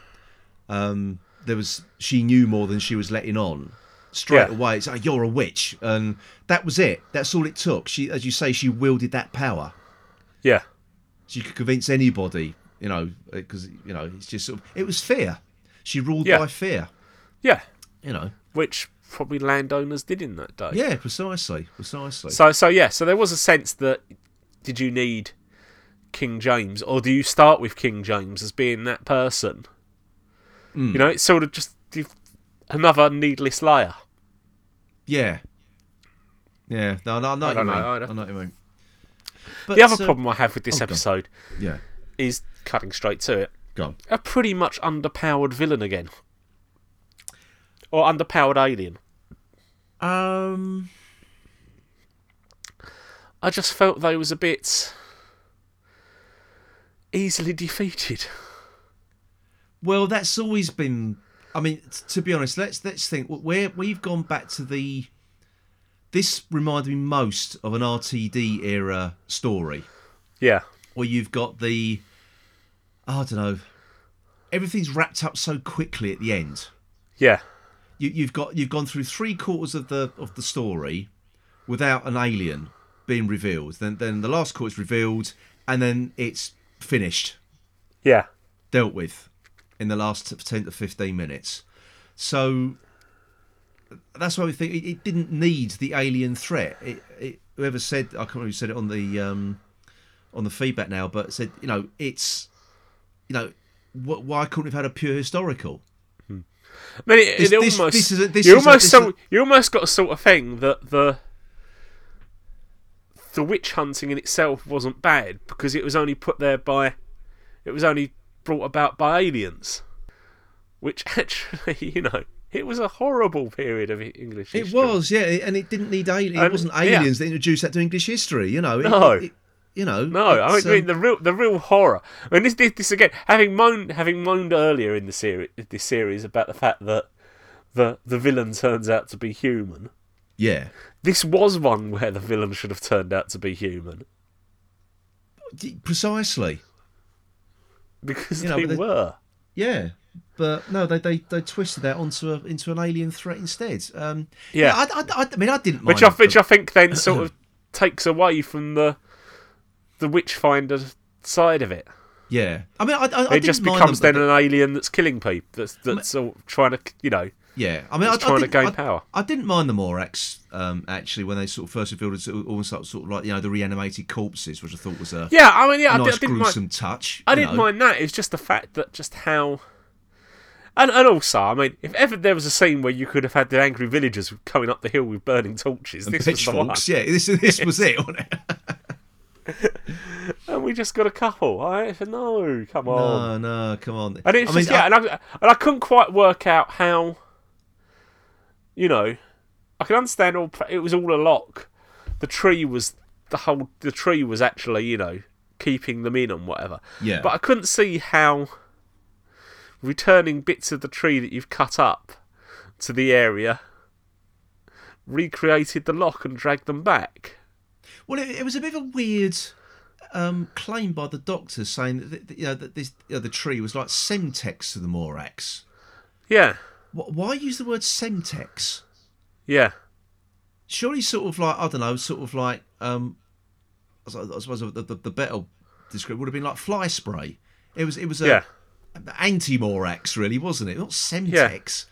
um, there was she knew more than she was letting on. Straight Yeah. away, it's like you're a witch, and that was it. That's all it took. She, as you say, she wielded that power. yeah, She could convince anybody. You know, because you know it's just sort of. It was fear. She ruled Yeah. by fear. yeah, You know. which probably landowners did in that day. Yeah, precisely, precisely. So so yeah, so there was a sense that did you need King James, or do you start with King James as being that person? You know, it's sort of just another needless layer. Yeah. Yeah. No, no, know I don't know. I don't- know. But, the other uh, problem I have with this oh, episode Yeah. is cutting straight to it. Go on. A pretty much underpowered villain again, or underpowered alien. Um. I just felt they was a bit easily defeated. Well, that's always been. I mean, t- to be honest, let's let's think. Where we've gone back to the. This reminded me most of an RTD era story, Yeah, where you've got the. I don't know. Everything's wrapped up so quickly at the end. yeah, You, you've got you've gone through three quarters of the of the story without an alien being revealed. Then then the last quarter's revealed, and then it's finished. yeah, dealt with in the last 10 to 15 minutes. So that's why we think it, it didn't need the alien threat. It, it, whoever said, I can't remember who said it on the um, on the feedback now, but said, you know, it's, you know, wh- why couldn't we have had a pure historical? I mean, it, This- it this- almost this is a- this you a- almost this so, is- you almost got a sort of thing that the the witch hunting in itself wasn't bad because it was only put there by it was only brought about by aliens, which actually, you know, it was a horrible period of English It was, yeah, and it didn't need aliens. It wasn't yeah. aliens that introduced that to English history. You know, It- No. it- it- you know, No, I mean um, the real the real horror. I mean this this, this again having moaned having moaned earlier in the series this series about the fact that the the villain turns out to be human. yeah, This was one where the villain should have turned out to be human precisely. because You know, they they- were. Yeah, but no, they they, they twisted that onto a, into an alien threat instead. Um, Yeah. I, I, I, I mean, I didn't mind. Which I which I think then sort of takes away from the the witchfinder side of it. yeah, I mean, I, I, I It didn't just becomes then an alien that's killing people. That's that's sort of trying to you know. Yeah. I mean, I, it's I trying to didn't- gain I- power. I didn't mind the Morax um, actually when they sort of first revealed it, almost like, sort of like you know the reanimated corpses, which I thought was a Yeah, I mean yeah, I, nice I didn't mind. gruesome touch. I didn't know. mind that. It's just the fact that just how. And, and also, I mean, if ever there was a scene where you could have had the angry villagers coming up the hill with burning torches, And this was the one. pitchforks, yeah, this this was it. wasn't it? And we just got a couple. I said, no, come on. No, no, come on. And it's I mean, just yeah, and, and I couldn't quite work out how. You know, I can understand all. It was all a lock. The tree was the whole. The tree was actually you know keeping them in and whatever. Yeah. But I couldn't see how returning bits of the tree that you've cut up to the area recreated the lock and dragged them back. Well, it, it was a bit of a weird um, claim by the doctors saying that, you know that this you know, the tree was like semtex to the Morax. Yeah, Why use the word semtex? yeah, Surely, sort of like I don't know, sort of like um, I suppose- the, the, the better description would have been like fly spray. It was it was a yeah. anti Morax, really, wasn't it? Not semtex.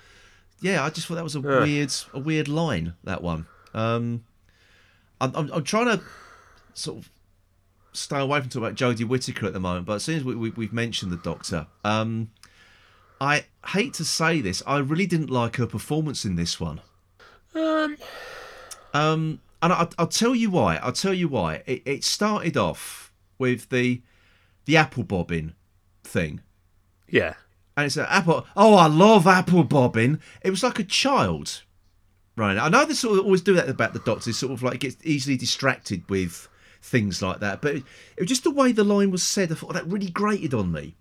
Yeah. I just thought that was a Yeah. weird a weird line. That one. Um, I'm, I'm I'm trying to sort of stay away from talking about Jodie Whittaker at the moment, but as soon as we, we, we've mentioned the Doctor, um, I hate to say this, I really didn't like her performance in this one. Um, Um, and I, I'll tell you why. I'll tell you why. It, it started off with the the apple bobbing thing, yeah, and it's an apple. Oh, I love apple bobbing. It was like a child, right? I know they sort of always do that about the Doctor. Sort of like gets easily distracted with things like that. But it, it was just the way the line was said. I thought that really grated on me.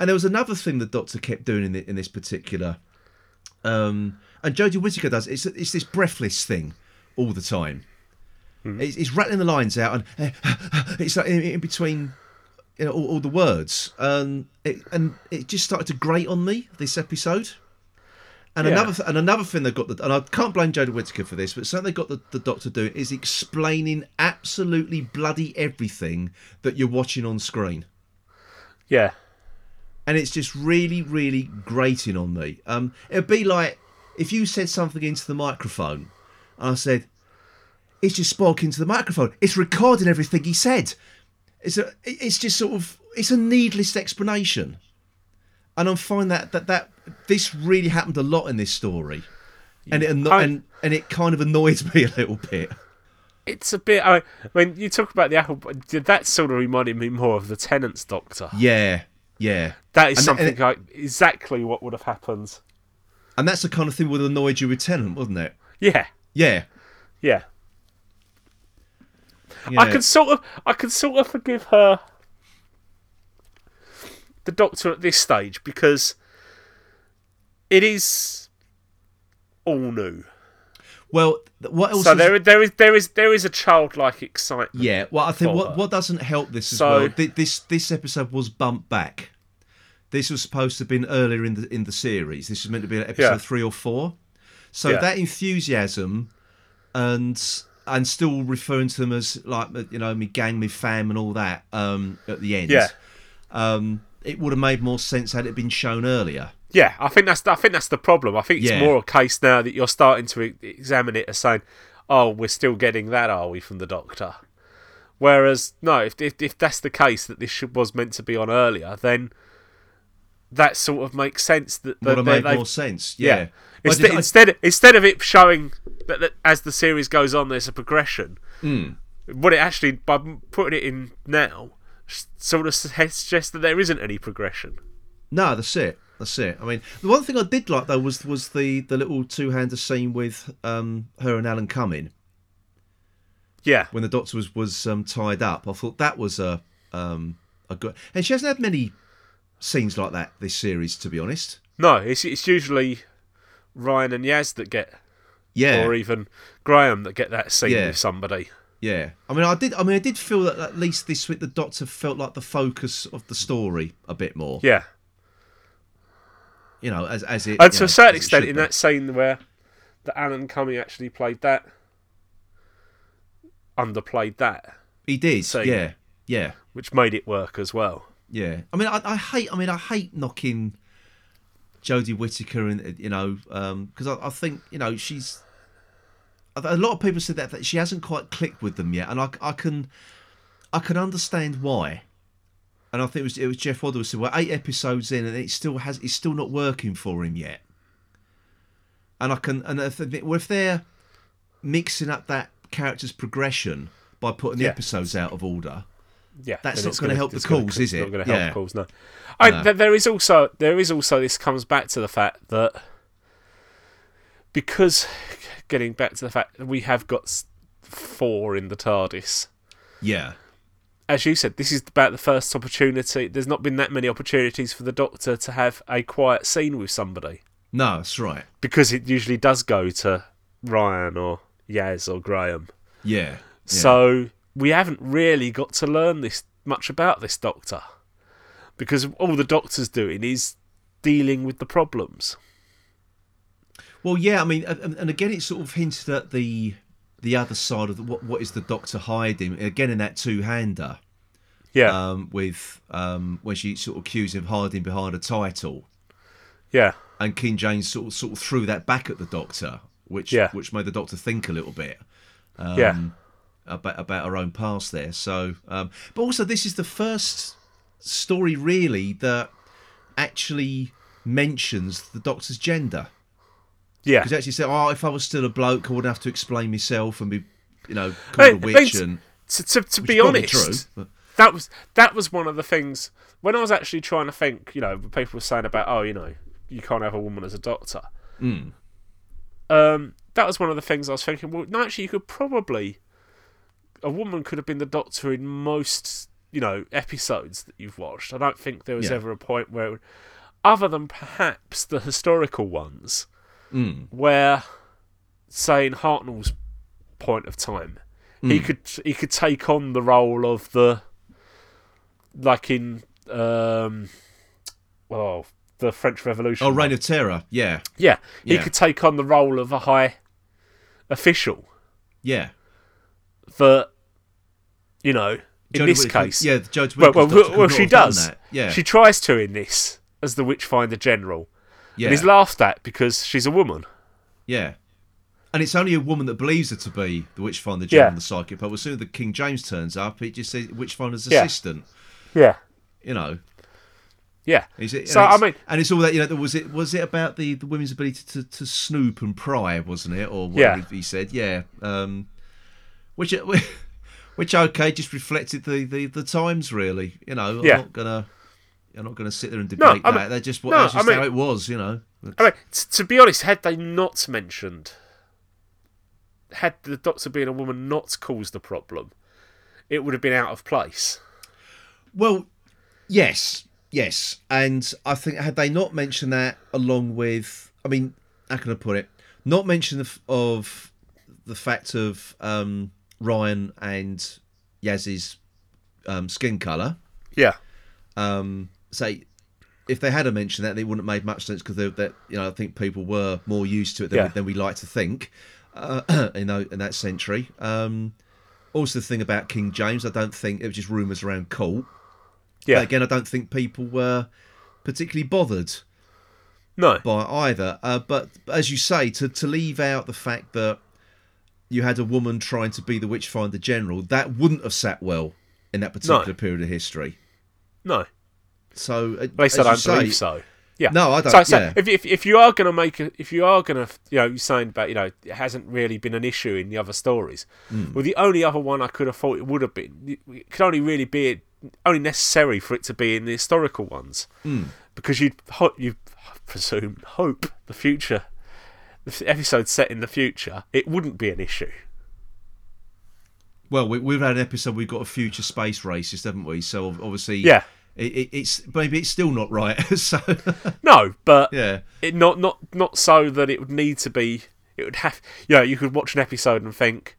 And there was another thing the Doctor kept doing in, the, in this particular um, and Jodie Whittaker does. It's it's this breathless thing all the time. It's, it's rattling the lines out, and it's like in, in between, you know, all, all the words, and it and it just started to grate on me this episode. And Yeah. another th- and another thing they've got the and I can't blame Jodie Whittaker for this, but something they got the, the Doctor doing is explaining absolutely bloody everything that you're watching on screen yeah, and it's just really, really grating on me. Um, it'd be like if you said something into the microphone, and I said, "It's just spoke into the microphone. It's recording everything he said." It's a it's just sort of it's a needless explanation, and I find that that that this really happened a lot in this story, and it anno- I- and and it kind of annoys me a little bit. It's a bit. I mean, you talk about the apple. That sort of reminded me more of the Tennant's Doctor. Yeah, yeah. That is And- something and- like exactly what would have happened. And that's the kind of thing that annoyed you with Tennant, wasn't it? Yeah, Yeah. yeah. yeah. I can sort of, I can sort of forgive her, the Doctor at this stage because it is all new. Well, what else? So is- there, there is, there is, there is a childlike excitement. Yeah, well, I think what her. what doesn't help this as So- well. th- This this episode was bumped back. This was supposed to have been earlier in the in the series. This was meant to be episode Yeah. three or four. So Yeah. that enthusiasm and and still referring to them as like you know me gang, me fam, and all that um, at the end. Yeah. Um, it would have made more sense had it been shown earlier. Yeah, I think that's I think that's the problem. I think it's Yeah. more a case now that you're starting to examine it as saying, "Oh, we're still getting that, are we, from the Doctor?" Whereas, no, if if, if that's the case that this should, was meant to be on earlier, then that sort of makes sense. That, Would have made more sense. yeah. Yeah. Instead, I- instead, instead of it showing that, that as the series goes on, there's a progression. Hmm. What it actually by putting it in now sort of suggests that there isn't any progression. No, that's it. That's it. I mean, the one thing I did like though was was the the little two hander scene with um, her and Alan Cumming Yeah, when the doctor was was um, tied up. I thought that was a um, a good, and she hasn't had many scenes like that this series, to be honest. No, it's it's usually Ryan and Yaz that get, Yeah, or even Graham that get that scene Yeah. with somebody. Yeah. I mean, I did. I mean, I did feel that at least this week the doctor felt like the focus of the story a bit more. Yeah, You know, as as it. and to know, a certain extent, in be. that scene where the Alan Cumming actually played that, underplayed that, he did. scene. Yeah, yeah. which made it work as well. Yeah, I mean, I, I hate. I mean, I hate knocking Jodie Whittaker, and you know, um, because I, I think you know she's. A lot of people said that, that she hasn't quite clicked with them yet, and I, I can, I can understand why. And I think it was it was Jeff Waddle who said, "Well, eight episodes in, and it still has it's still not working for him yet." And I can, and if, well, if they're mixing up that character's progression by putting the Yeah. episodes out of order, Yeah, That's not gonna help the cause, is it's Not it? going to help Yeah. the cause, no. I, th- there is also there is also this comes back to the fact that because getting back to the fact that we have got four in the TARDIS. yeah, As you said, this is about the first opportunity. There's not been that many opportunities for the Doctor to have a quiet scene with somebody no, that's right. because it usually does go to Ryan or Yaz or Graham. Yeah. yeah. So we haven't really got to learn this much about this doctor because all the doctor's doing is dealing with the problems. Well, yeah. I mean, and, and again, it sort of hinted at the the other side of the, what what is the Doctor hiding? Again, in that two hander, Yeah, um, with um, when she sort of accused him of hiding behind a title, yeah, and King James sort of sort of threw that back at the Doctor, which Yeah. which made the Doctor think a little bit. Um, yeah, about about her own past there. So, um, but also this is the first story really that actually mentions the Doctor's gender. Yeah. Because actually said, "Oh, if I was still a bloke, I would have to explain myself and be, you know, I called a witch." Mean, and To, to, to be honest, true, that was that was one of the things when I was actually trying to think. You know, people were saying about, oh, you know, you can't have a woman as a doctor. Hmm. Um, that was one of the things I was thinking. Well, no, actually, you could probably a woman could have been the doctor in most, you know, episodes that you've watched. I don't think there was Yeah. ever a point where, would- other than perhaps the historical ones, Hmm. where, say, in Hartnell's point of time, he Hmm. could he could take on the role of the, like in, um, well, the French Revolution. Oh, Reign of Terror, yeah, Yeah, he Yeah. could take on the role of a high official yeah. that, you know, in Jodie this Whittaker- case, yeah, Jodie well, well, well, well, she does. Yeah, She tries to in this as the Witchfinder General, yeah, and is laughed at because she's a woman. yeah. And it's only a woman that believes her to be the Witchfinder General Yeah. and the psychic. But as soon as the King James turns up, he just says Witchfinder's Yeah. assistant. Yeah, You know. yeah. Is it, so I mean, and it's all that you know. Was it was it about the, the women's ability to, to snoop and pry, wasn't it, or whatever Yeah. he said? Yeah. Um, which which okay, just reflected the, the, the times really. You know, I'm Yeah. not gonna I'm not gonna sit there and No, debate I that. mean- They're just what no, that's just I mean- how it was. You know. I mean, t- to be honest, had they not mentioned, had the Doctor being a woman not caused the problem, it would have been out of place. Well, yes, yes, and I think had they not mentioned that along with, I mean, how can I put it? Not mention of, of the fact of um, Ryan and Yaz's um, skin color. Yeah, Um, say, if they had a mentioned that, it wouldn't have made much sense because that you know I think people were more used to it than, Yeah. we, than we like to think. Uh, in, tho- in that century. Um, also, the thing about King James, I don't think it was just rumours around court. yeah. But again, I don't think people were particularly bothered no, by either. Uh, but as you say, to, to leave out the fact that you had a woman trying to be the Witchfinder General, that wouldn't have sat well in that particular period of history. no. So, uh, At least I don't say- believe so. Yeah. No, I don't- So, so yeah. if, if if you are going to make a, if you are going to, you know, you're saying about, you know, it hasn't really been an issue in the other stories. Hmm. Well, the only other one I could have thought it would have been, it could only really be only necessary for it to be in the historical ones, Hmm. because you'd ho- you presume hope the future, the episode set in the future, it wouldn't be an issue. Well, we, we've had an episode. We've got a future space racist, haven't we? So obviously, Yeah. It, it, it's maybe it's still not right. so No, but yeah, it not not not so that it would need to be. It would have. You know, you could watch an episode and think,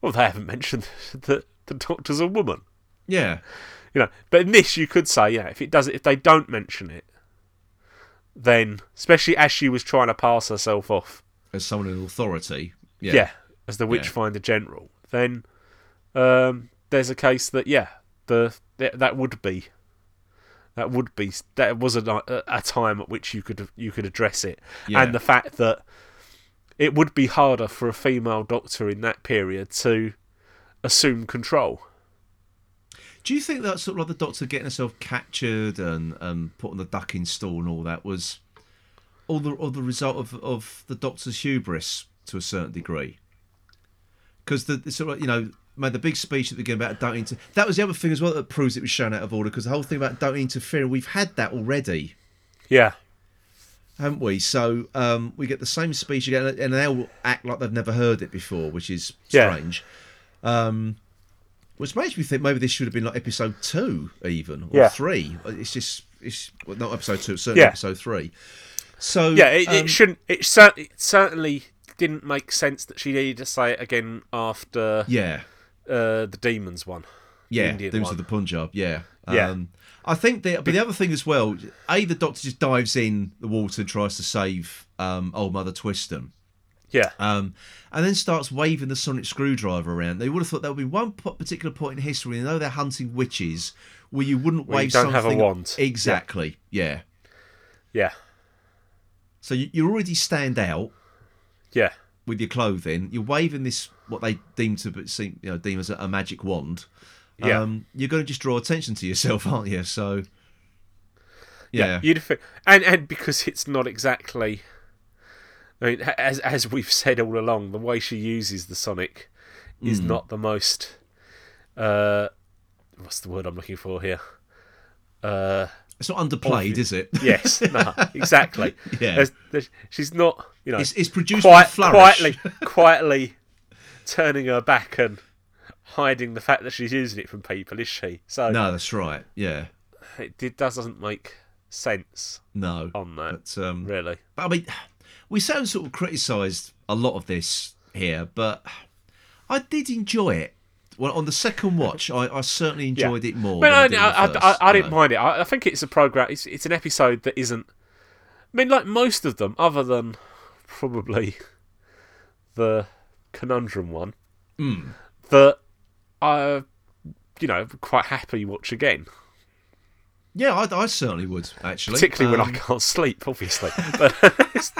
well, they haven't mentioned that the Doctor's a woman. yeah, You know, but in this, you could say, yeah, if it does, if they don't mention it, then especially as she was trying to pass herself off, as someone in authority, yeah, yeah, as the Witchfinder General, then um, there's a case that yeah, the that would be. That would be that was a, a, time at which you could you could address it, Yeah. and the fact that it would be harder for a female doctor in that period to assume control. Do you think that sort of like the Doctor getting herself captured and um, put on the ducking stool and all that was all the all the result of, of the Doctor's hubris to a certain degree? Because the sort of you know made the big speech at the beginning about don't inter- that was the other thing as well that proves it was shown out of order because the whole thing about don't interfere we've had that already Yeah, haven't we so um, we get the same speech again and they'll act like they've never heard it before which is Yeah. strange um, which makes me think maybe this should have been like episode two even or Yeah. three it's just it's well, not episode two it's certainly Yeah. episode three so yeah. It, um, it shouldn't. It, cer- it certainly didn't make sense that she needed to say it again after yeah uh, the demons one. Yeah, Indian Demons one. of the Punjab. Yeah, Yeah. Um, I think the but the other thing as well, a the Doctor just dives in the water and tries to save um, old Mother Twiston, Yeah, um, and then starts waving the sonic screwdriver around. They would have thought there would be one particular point in history, you know, they're hunting witches, where you wouldn't Where you wave don't have a something. wand. Yeah. Exactly. Yeah. yeah, So you, you already stand out yeah, with your clothing. You're waving this what they deem to be, seem, you know deem as a, a magic wand. Yeah. Um, you're going to just draw attention to yourself, aren't you? So. Yeah. You'd fi- and and because it's not exactly. I mean, as as we've said all along, the way she uses the Sonic is Hmm. not the most. Uh, what's the word I'm looking for here? Uh, It's not underplayed, is it? yes, no, exactly. Yeah. There's- there's- she's not, you know, It's, it's produced flourish. quietly, quietly turning her back and hiding the fact that she's using it from people, is she? So No, that's right. Yeah. it, it doesn't make sense No. on that, But, um, really. but I mean, we sound sort of criticised a lot of this here, but I did enjoy it. Well, on the second watch, I, I certainly enjoyed it more. But than I, I, did on the I, first, I, I didn't mind it. I, I think it's a program. It's, it's an episode that isn't. I mean, like most of them, other than probably the conundrum one, Hmm. that I, you know, quite happy watch again. Yeah, I, I certainly would actually. Particularly when I Um, can't sleep, obviously. But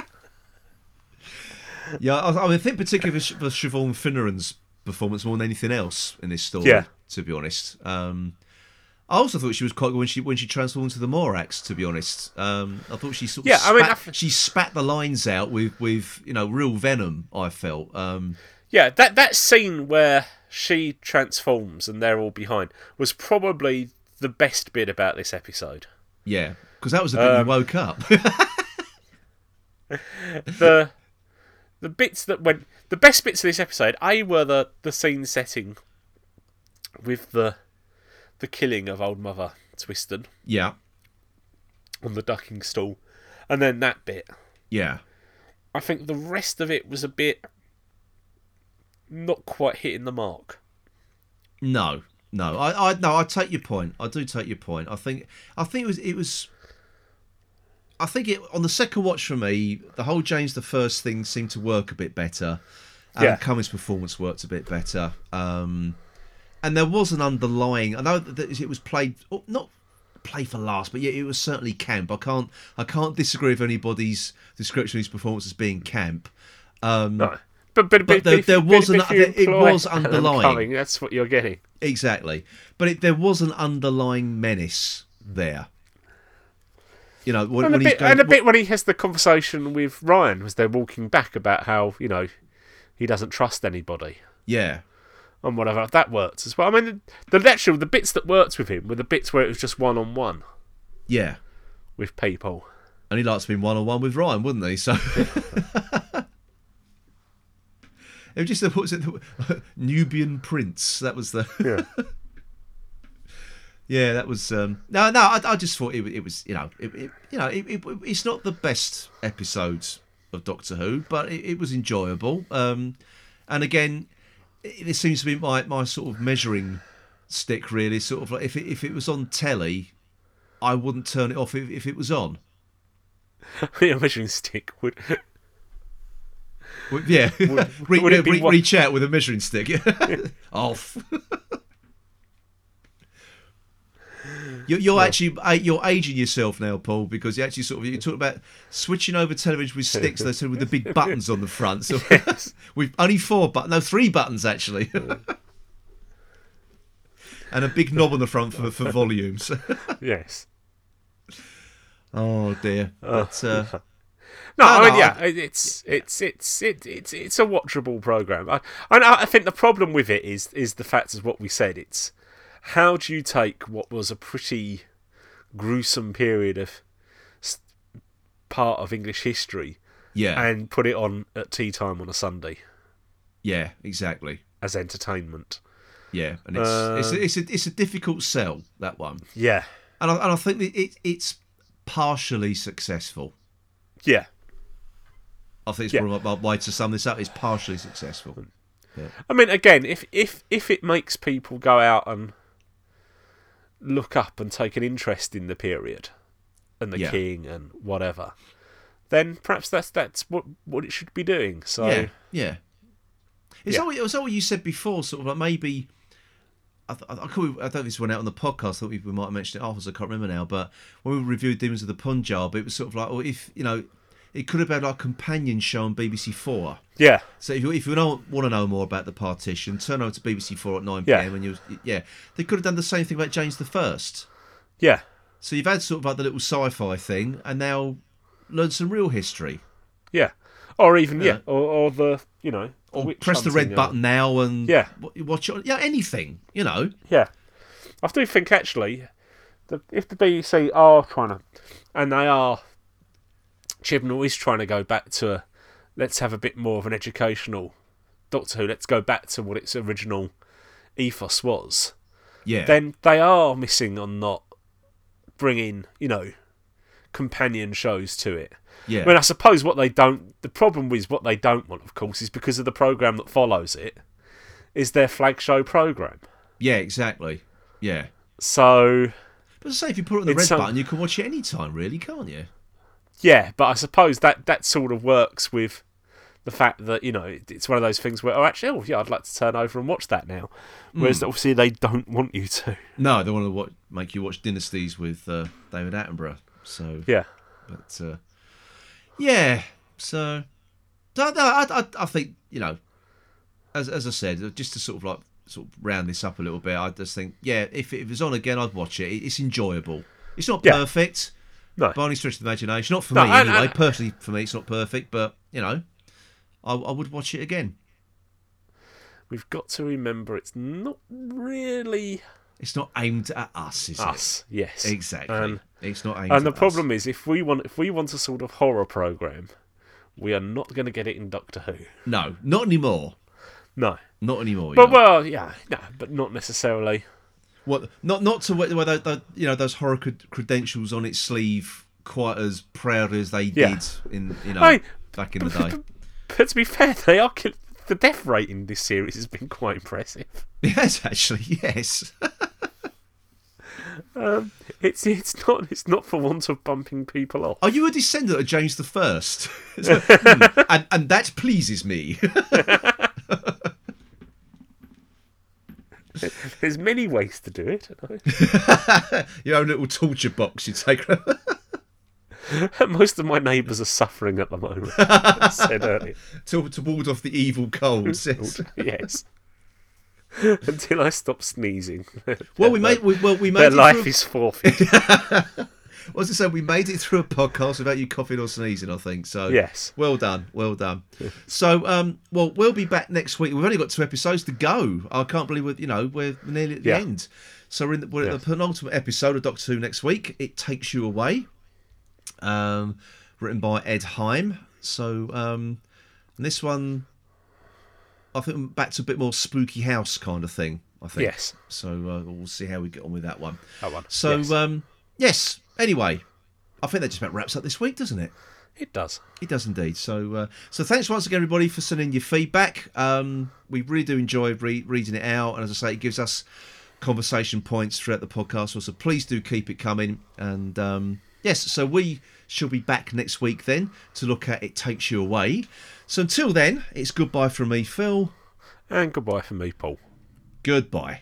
Yeah, I, I, mean, I think particularly for, for Siobhan Finneran's performance more than anything else in this story. Yeah. To be honest, um, I also thought she was quite good when she when she transformed into the Morax. To be honest, um, I thought she sort of Yeah, I spat, mean, I she spat the lines out with with you know real venom. I felt. Um, Yeah, that that scene where she transforms and they're all behind was probably the best bit about this episode. yeah, because that was the bit Um, you woke up. the the bits that went the best bits of this episode I were the the scene setting with the the killing of old mother Twiston yeah, on the ducking stool and then that bit yeah, I think the rest of it was a bit not quite hitting the mark no, no. I, I no. I take your point. I do take your point. I think I think it was it was. I think it on the second watch for me, the whole James the First thing seemed to work a bit better. Alan Yeah. Cummings' performance worked a bit better. Um, and there was an underlying. I know that it was played oh, not play for last, but yeah, it was certainly camp. I can't I can't disagree with anybody's description of his performance as being camp. Um, no but but, But there- if- there was an- it was underlying. Cumming, that's what you're getting Exactly, but it, there was an underlying menace there. You know, when, and a bit, going, and a bit when he has the conversation with Ryan as they're walking back about how you know he doesn't trust anybody yeah, and whatever that worked as well. I mean, the, the actual the bits that worked with him were the bits where it was just one on one yeah, with people. and he likes to be one on one with Ryan, wouldn't he? So. It was just the, what was it, the Nubian prince. That was the Yeah, yeah. That was um, no, no. I, I just thought it, was- it was you know it, it you know it, it, it's not the best episodes of Doctor Who, but it, it was enjoyable. Um, and again, it, it seems to be my, my sort of measuring stick. Really, sort of like if it, if it was on telly, I wouldn't turn it off if, if it was on. your measuring stick would. Yeah, Re- would re- one- reach out with a measuring stick. Off. You're, you're actually uh, you're aging yourself now, Paul, because you actually sort of you talk about switching over television with sticks, those with the big buttons on the front. So with only four but no three buttons actually, and a big knob on the front for for volumes. yes. oh dear, but uh, No, I mean, yeah, it's it's it's it, it's it's a watchable program. I, and I I think the problem with it is is the fact is what we said. It's how do you take what was a pretty gruesome period of part of English history yeah, and put it on at tea time on a Sunday yeah, exactly. as entertainment. Yeah, and it's it's, a, it's a it's a difficult sell that one. Yeah, and I, and I think it, it's partially successful. yeah. I think it's Yeah. probably my, my way to sum this up. It's partially successful. Mm. I mean, again, if if if it makes people go out and look up and take an interest in the period and the Yeah. king and whatever, then perhaps that's that's what what it should be doing. So Yeah, yeah. Is Yeah. what, is that what you said before? Sort of like maybe. I, th- I, could, I don't think this went out on the podcast. I thought we, we might have mentioned it afterwards. I can't remember now. But when we reviewed Demons of the Punjab, it was sort of like, well, if you know, it could have been a companion show on BBC Four. yeah, So if you if you don't want to know more about the partition, turn over to BBC Four at nine Yeah. pm. And you, yeah, they could have done the same thing about James the First. yeah, So you've had sort of like the little sci-fi thing, and now learn some real history. yeah, or even yeah, Yeah. or, or the you know, Or press the red or- uh, button now and Yeah. watch it. Yeah, anything. You know. Yeah, I do think actually, the, if the BBC are trying to, and they are, Chibnall is trying to go back to, a, let's have a bit more of an educational Doctor Who. Let's go back to what its original ethos was. Yeah. Then they are missing on not bringing, you know, companion shows to it. yeah. I mean, I suppose what they don't, the problem is what they don't want, of course, is because of the program that follows it, is their flag show program. yeah. Exactly. Yeah. So But as I say, if you put it on the red some- button, you can watch it any time, really, can't you? Yeah, but I suppose that that sort of works with the fact that you know it's one of those things where oh actually oh yeah I'd like to turn over and watch that now, whereas Hmm. obviously they don't want you to. No, they want to watch, make you watch Dynasties with uh, David Attenborough. So, Yeah, but uh, yeah. So, no, I, I, I think you know, as as I said, just to sort of like sort of round this up a little bit, I just think yeah, if it, if it was on again, I'd watch it. It's enjoyable. It's not Yeah. perfect No. by any stretch of the imagination. Not for No, me and- anyway. and- Personally, for me, it's not perfect, but you know, I, I would watch it again. We've got to remember it's not really It's not aimed at us, is us. Yes. Exactly. And, it's not aimed. At us. And the at us. problem is, if we want, if we want a sort of horror program, we are not going to get it in Doctor Who. no, not anymore. No. Not anymore. But know. well, yeah, no, but not necessarily. What? Not not to wear, where the, the, you know those horror cred- credentials on its sleeve quite as proudly as they Yeah. did in you know Hey, back in the day. But to be fair, they are the death rate in this series has been quite impressive. yes, actually, yes. Um, it's it's not it's not for want of bumping people off. Are you a descendant of James the First? Hmm, and and that pleases me. There's many ways to do it. Your own little torture box you take. Most of my neighbours are suffering at the moment. Said earlier. to, to ward off the evil colds. Yes. Yes. Until I stop sneezing. Well, we made we, well we made Their life through, is forfeit. Was it say? We made it through a podcast without you coughing or sneezing. I think so. Yes. Well done. Well done. So, um, well, we'll be back next week. We've only got two episodes to go. I can't believe we're you know we're nearly at the Yeah. end. So we're, in the, we're at the penultimate episode of Doctor Who next week. It takes you away. Um, written by Ed Hime. So um, and this one, I think back to a bit more spooky house kind of thing. I think. Yes. So uh, we'll see how we get on with that one. That one, So yes. um, yes. Anyway, I think that just about wraps up this week, doesn't it? It does. It does indeed. So, uh, so thanks once again, everybody, for sending your feedback. Um, we really do enjoy re- reading it out, and as I say, it gives us conversation points throughout the podcast. So please do keep it coming. And um, yes, so we shall be back next week then to look at It Takes You Away. So until then, it's goodbye from me, Phil. And goodbye from me, Paul. Goodbye.